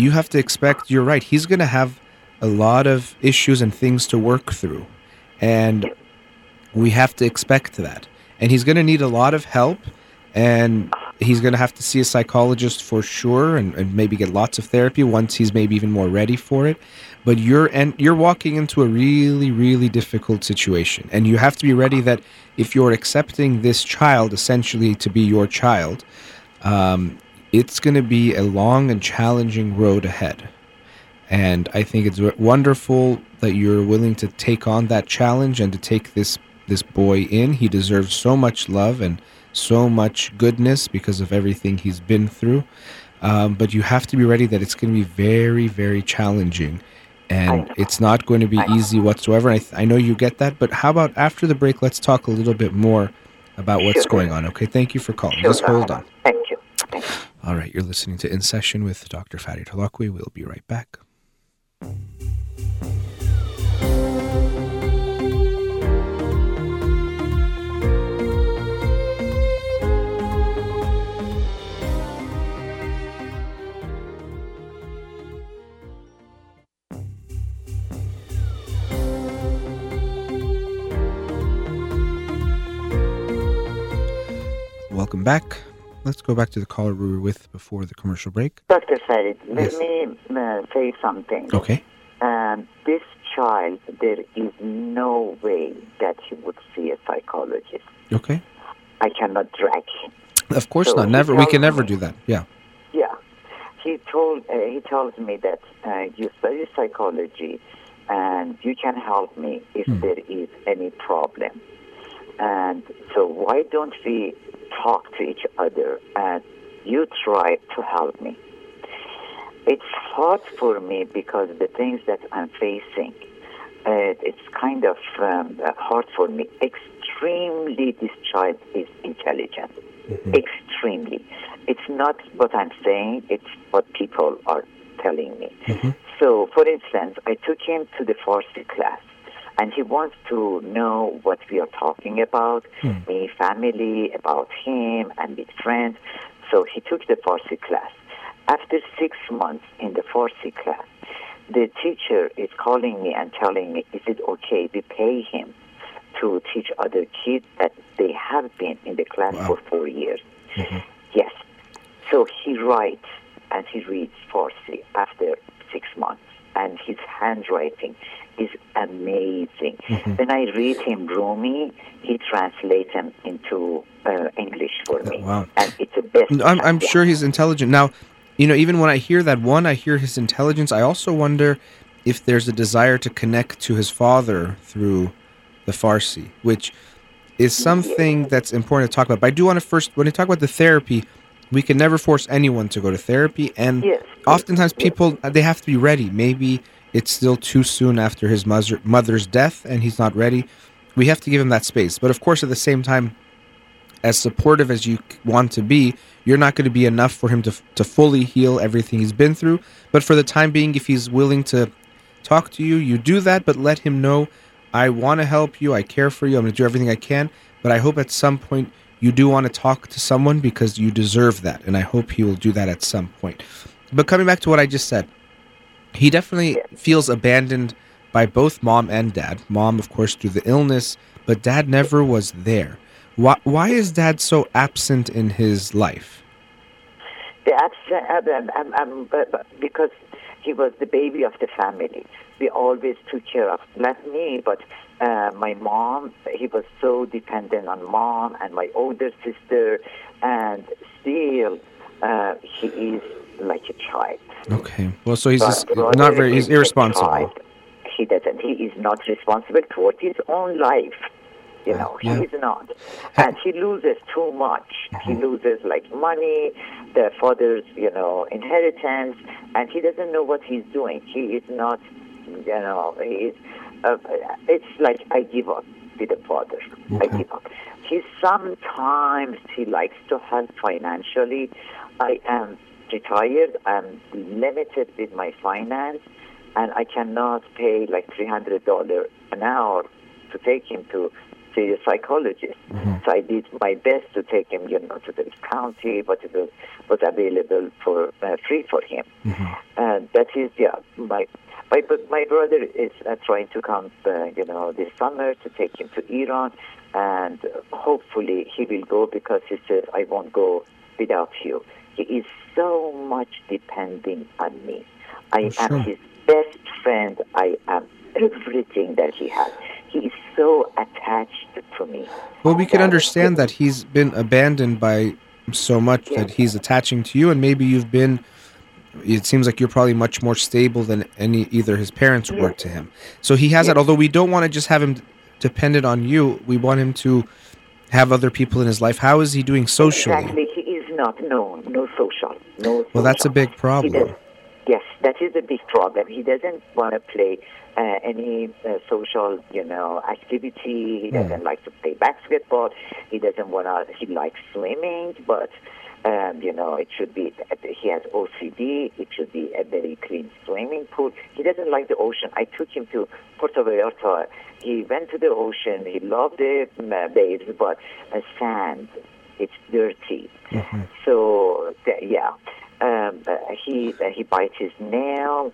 you have to expect. You're right. He's going to have a lot of issues and things to work through, and we have to expect that. And he's going to need a lot of help, and he's going to have to see a psychologist for sure, and, and maybe get lots of therapy once he's maybe even more ready for it. But you're and you're walking into a really, really difficult situation, and you have to be ready that if you're accepting this child essentially to be your child, um, it's going to be a long and challenging road ahead. And I think it's wonderful that you're willing to take on that challenge and to take this this boy in. He deserves so much love and so much goodness because of everything he's been through. Um, but you have to be ready that it's going to be very, very challenging, and it's not going to be easy whatsoever. I, th- I know you get that, but how about after the break? Let's talk a little bit more about what's Sure. going on. Okay, thank you for calling. Sure, Just hold on. Thank you. Thank you. All right, you're listening to In Session with Dr. Fadi Holakouee. We'll be right back. Welcome back. Let's go back to the caller we were with before the commercial break. Dr. Farid, let Yes. me uh, say something. Okay. And this child, there is no way that he would see a psychologist. Okay. I cannot drag him. Of course So not. Never. We can never do that. Yeah. Yeah, he told uh, he tells me that uh, you study psychology, and you can help me if there is any problem. And so why don't we talk to each other and you try to help me? It's hard for me because the things that I'm facing, uh, it's kind of um, hard for me. Extremely, this child is intelligent. Extremely. It's not what I'm saying, it's what people are telling me. So, for instance, I took him to the Farsi class, and he wants to know what we are talking about, hmm. me, family, about him, and with friends. So he took the Farsi class. After six months in the Farsi class, the teacher is calling me and telling me, is it okay we pay him to teach other kids that they have been in the class Wow. for four years? Mm-hmm. Yes. So he writes and he reads Farsi after six months, and his handwriting is amazing. When I read him Rumi, he translates him into uh, English for me, Wow. and it's the best. I'm, I'm sure he's intelligent. Now, you know, even when I hear that one, I hear his intelligence. I also wonder if there's a desire to connect to his father through the Farsi, which is something that's important to talk about. But I do want to first, when we talk about the therapy, we can never force anyone to go to therapy, and Yes. oftentimes people uh, they have to be ready. Maybe it's still too soon after his mother, mother's death, and he's not ready. We have to give him that space. But of course, at the same time, as supportive as you want to be, you're not going to be enough for him to to fully heal everything he's been through. But for the time being, if he's willing to talk to you, you do that. But let him know, I want to help you. I care for you. I'm going to do everything I can. But I hope at some point you do want to talk to someone because you deserve that, and I hope he will do that at some point. But coming back to what I just said, he definitely feels abandoned by both mom and dad. Mom, of course, through the illness, but dad never was there. Why, why is dad so absent in his life? The absent, um, um, um, but because he was the baby of the family. We always took care of, not me, but uh, my mom. He was so dependent on mom and my older sister, and still uh, he is like a child. Okay. Well, so he's just not very, he's irresponsible. He doesn't. He is not responsible toward his own life. You know, Yeah. he is not, and he loses too much. He Mm-hmm. loses like money, the father's, you know, inheritance, and he doesn't know what he's doing. He is not, you know, he is. Uh, it's like I give up with the father. I give up. He sometimes he likes to help financially. I am retired. I'm limited with my finance, and I cannot pay like three hundred dollars an hour to take him to see a psychologist. So I did my best to take him, you know, to the county, but it was, available for uh, free for him. And that is, yeah, my. My, my brother is uh, trying to come, uh, you know, this summer to take him to Iran, and hopefully he will go because he says, "I won't go without you." He is so much depending on me. I Oh, sure. am his best friend. I am everything that he has. He is so attached to me. Well, we can understand that he's been abandoned by so much that he's attaching to you, and maybe you've been. It seems like you're probably much more stable than any either his parents were to him. So he has that. Although we don't want to just have him dependent on you, we want him to have other people in his life. How is he doing socially? Exactly. He is not known. No social. No. Well, that's a big problem. yes, that is a big problem. He doesn't want to play uh, any uh, social, you know, activity. He doesn't like to play basketball. He doesn't want to. He likes swimming, but. Um, you know, it should be. He has OCD. It should be a very clean swimming pool. He doesn't like the ocean. I took him to Puerto Vallarta. He went to the ocean. He loved the uh, waves, but uh, sand, it's dirty. So th- yeah, um, uh, he uh, he bites his nail.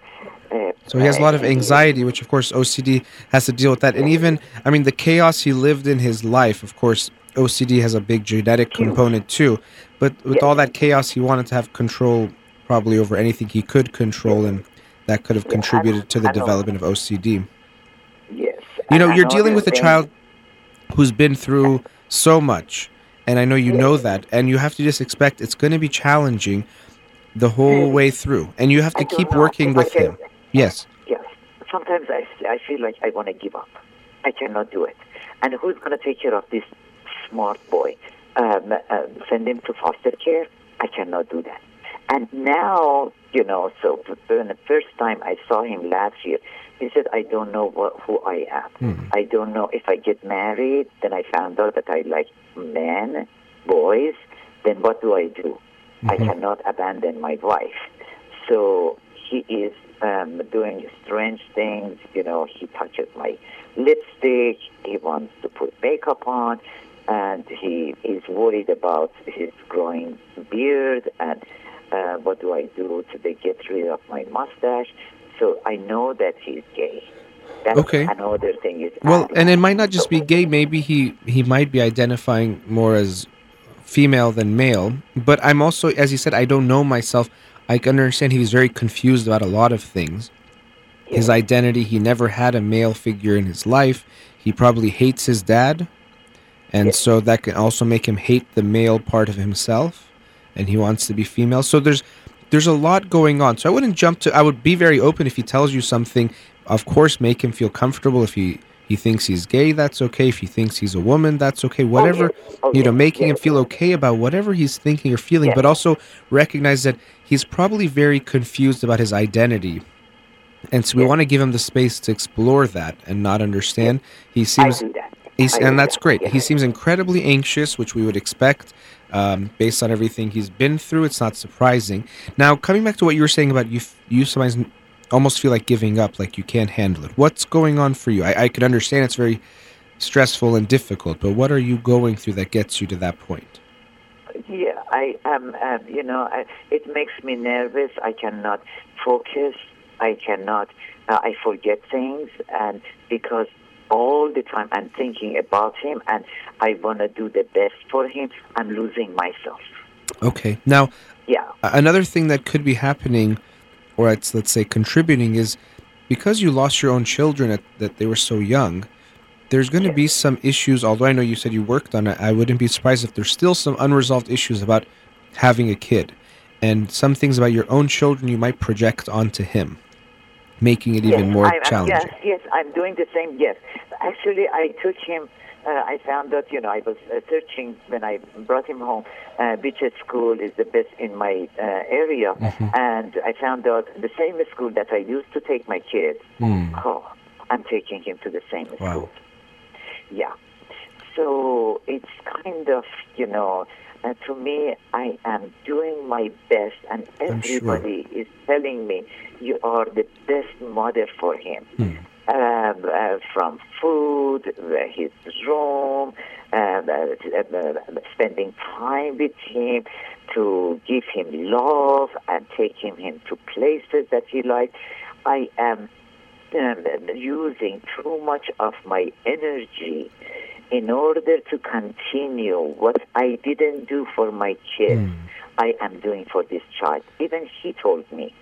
Uh, So he has a lot of uh, anxiety, which of course OCD has to deal with that. And even, I mean, the chaos he lived in his life, of course, OCD has a big genetic component too. But with all that chaos, he wanted to have control probably over anything he could control. And that could have Yeah, contributed to the development of OCD. Yes. You know, you're dealing with a child who's been through so much, and I know you know that, and you have to just expect it's going to be challenging the whole way through, and you have to I keep working with can- him. Yes. Yes. Sometimes I, I feel like I want to give up. I cannot do it. And who's going to take care of this smart boy? Um, uh, send him to foster care? I cannot do that. And now, you know, so when the first time I saw him last year, he said, I don't know what, who I am. I don't know if I get married, then I found out that I like men, boys, then what do I do? I cannot abandon my wife. So he is um, doing strange things. You know, he touches my lipstick. He wants to put makeup on, and he is worried about his growing beard. And uh, what do I do to get rid of my mustache? So I know that he's gay. That's Okay. another thing is Well, and it might not just be gay. Maybe he he might be identifying more as female than male. But I'm also, as you said, I don't know myself. I can understand he's very confused about a lot of things. His identity. He never had a male figure in his life. He probably hates his dad, and so that can also make him hate the male part of himself, and he wants to be female. So there's there's a lot going on. So I wouldn't jump to. I would be very open if he tells you something. Of course, make him feel comfortable. If he he thinks he's gay, that's okay. If he thinks he's a woman, that's okay. Whatever Oh, you know, making him feel okay about whatever he's thinking or feeling, but also recognize that he's probably very confused about his identity. And so we want to give him the space to explore that and not understand. He seems. He's, and that's great. He seems incredibly anxious, which we would expect um, based on everything he's been through. It's not surprising. Now, coming back to what you were saying about you, you sometimes almost feel like giving up, like you can't handle it. What's going on for you? I, I could understand it's very stressful and difficult, but what are you going through that gets you to that point? Yeah, I am. Um, you know, I, it makes me nervous. I cannot focus. I cannot. Uh, I forget things, and because all the time I'm thinking about him, and I want to do the best for him, I'm losing myself. Okay. Now, Yeah. Another thing that could be happening, or it's let's say contributing, is because you lost your own children at that they were so young. There's going to be some issues. Although I know you said you worked on it, I wouldn't be surprised if there's still some unresolved issues about having a kid, and some things about your own children you might project onto him, making it even more I, I'm- challenging. Yes, yes, I'm doing the same. Yes, actually, I took him. Uh, I found that you know I was uh, searching when I brought him home. Uh, which school is the best in my uh, area, Mm-hmm. and I found out the same school that I used to take my kids. Hmm. Oh, I'm taking him to the same school. Wow. school. Yeah. So it's kind of, you know, uh, to me, I am doing my best, and I'm sure. everybody is telling me you are the best mother for him. Hmm. Um, uh, from food, uh, his room, um, uh, uh, spending time with him, to give him love and taking him to places that he likes. I am um, using too much of my energy in order to continue what I didn't do for my kids. Hmm. I am doing for this child. Even he told me,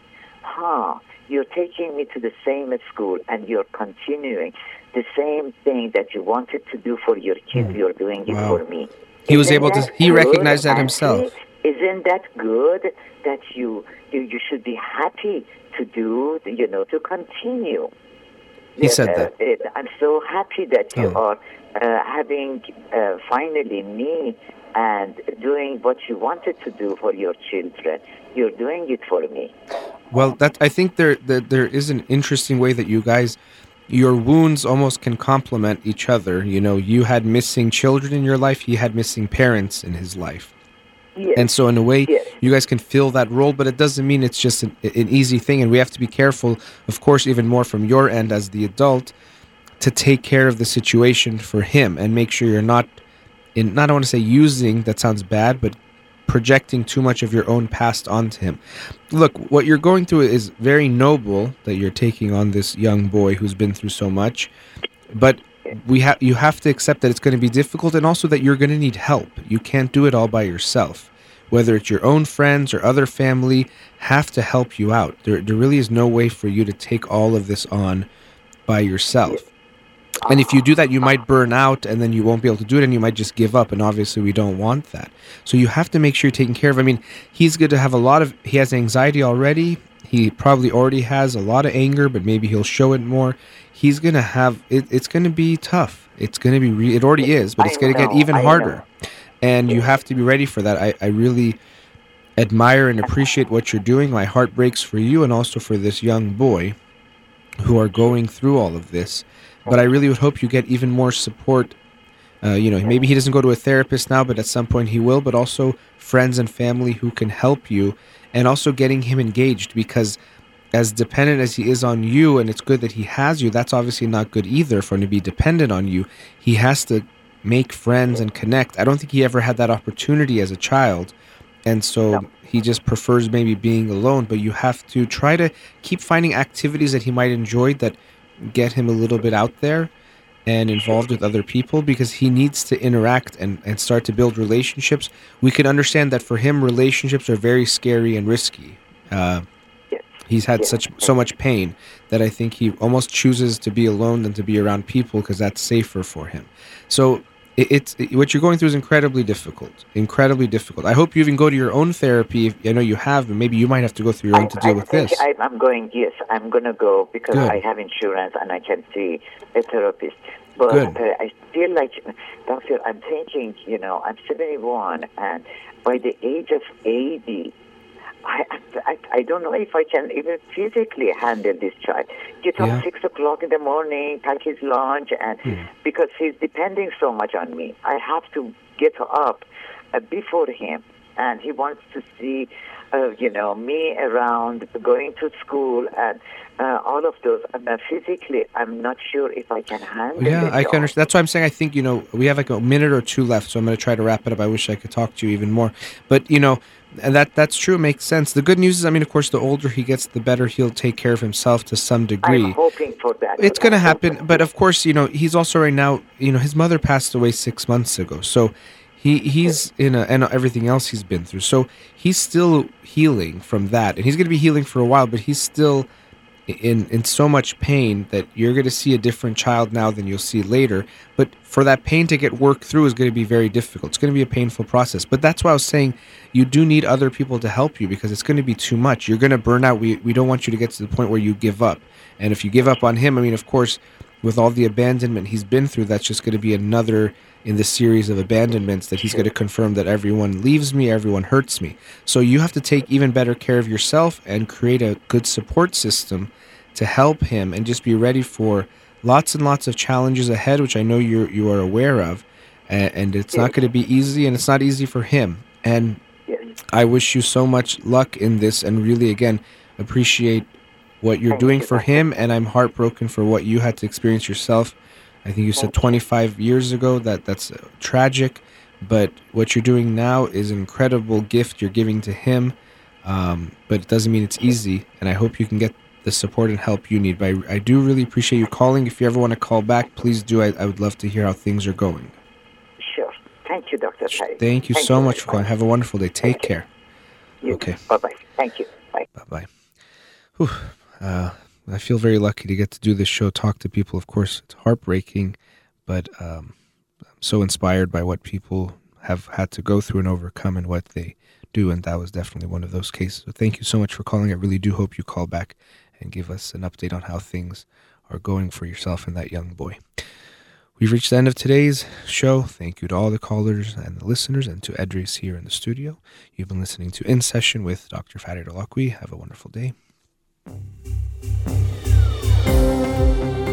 huh, you're taking me to the same school and you're continuing the same thing that you wanted to do for your kids, hmm. you're doing it Wow. for me. He was Isn't able to- he recognized that himself. Isn't that good that you, you you should be happy to do, you know, to continue? He said that. I'm so happy that you Oh. are uh, having uh, finally me and doing what you wanted to do for your children. You're doing it for me. Well, that I think there, there there is an interesting way that you guys, your wounds almost can complement each other. You know, you had missing children in your life. He had missing parents in his life, Yes. and so in a way, Yes. you guys can fill that role. But it doesn't mean it's just an, an easy thing, and we have to be careful, of course, even more from your end as the adult, to take care of the situation for him and make sure you're not in. Not I want to say using. That sounds bad, but projecting too much of your own past onto him. Look, what you're going through is very noble that you're taking on this young boy who's been through so much, but we have you have to accept that it's going to be difficult and also that you're going to need help. You can't do it all by yourself. whether it's your own friends or other family, have to help you out. There, there really is no way for you to take all of this on by yourself. And if you do that, you might burn out and then you won't be able to do it and you might just give up. And obviously, we don't want that. So you have to make sure you're taking care of. I mean, he's going to have a lot of, he has anxiety already. He probably already has a lot of anger, but maybe he'll show it more. He's going to have, it, it's going to be tough. It's going to be, re- it already is, but it's going to get even harder. And you have to be ready for that. I, I really admire and appreciate what you're doing. My heart breaks for you and also for this young boy who are going through all of this. But I really would hope you get even more support. Uh, you know, maybe he doesn't go to a therapist now, but at some point he will. But also friends and family who can help you, and also getting him engaged because as dependent as he is on you, and it's good that he has you, that's obviously not good either for him to be dependent on you. He has to make friends and connect. I don't think he ever had that opportunity as a child. And so he just prefers maybe being alone, but you have to try to keep finding activities that he might enjoy that get him a little bit out there and involved with other people because he needs to interact and, and start to build relationships. We can understand that for him, relationships are very scary and risky. Uh, he's had such so much pain that I think he almost chooses to be alone than to be around people because that's safer for him. So it, it's it, what you're going through is incredibly difficult, incredibly difficult. I hope you even go to your own therapy. If, I know you have, but maybe you might have to go through your own to deal I with this. I, I'm going. Yes, I'm going to go because Good. I have insurance and I can see a therapist. But Good. uh, I feel like, doctor, I'm thinking. You know, I'm 71, and by the age of 80. I, I, I don't know if I can even physically handle this child. Get up Yeah. six o'clock in the morning, pack his lunch, and Hmm. because he's depending so much on me, I have to get up uh, before him, and he wants to see, uh, you know, me around, going to school, and uh, all of those. And uh, physically, I'm not sure if I can handle. Yeah, I can understand. That's why I'm saying I think you know we have like a minute or two left, so I'm going to try to wrap it up. I wish I could talk to you even more, but you know, and that that's true. It makes sense. The good news is, I mean, of course, the older he gets, the better he'll take care of himself to some degree. I'm hoping for that. it's going to happen but of course you know he's also right now you know his mother passed away six months ago so he he's in a and everything else he's been through so he's still healing from that and he's going to be healing for a while but he's still in in so much pain that you're going to see a different child now than you'll see later. But for that pain to get worked through is going to be very difficult. It's going to be a painful process. But that's why i was saying you do need other people to help you because it's going to be too much. You're going to burn out. We, we don't want you to get to the point where you give up. And if you give up on him i mean of course with all the abandonment he's been through that's just going to be another in this series of abandonments that he's going to confirm that everyone leaves me everyone hurts me so you have to take even better care of yourself and create a good support system to help him and just be ready for lots and lots of challenges ahead which i know you you are aware of and, and it's not going to be easy and it's not easy for him and. I wish you so much luck in this and really again appreciate what you're doing for him and I'm heartbroken for what you had to experience yourself. I think you said 25 years ago that that's uh, tragic, but what you're doing now is an incredible gift you're giving to him. Um, but it doesn't mean it's easy and I hope you can get the support and help you need. But I, I do really appreciate you calling. If you ever want to call back, please do. I, I would love to hear how things are going. Sure. Thank you, Dr. Perry. Thank you so much for calling. Have a wonderful day. Take Thank care. You- Okay. Bye-bye. Thank you. Bye. Bye bye. Uh, I feel very lucky to get to do this show, talk to people. Of course, it's heartbreaking, but um, I'm so inspired by what people have had to go through and overcome and what they do. And that was definitely one of those cases. So thank you so much for calling. I really do hope you call back and give us an update on how things are going for yourself and that young boy. We've reached the end of today's show. Thank you to all the callers and the listeners and to Edris here in the studio. You've been listening to In Session with Dr. Fadi Holakouee. Have a wonderful day. thank you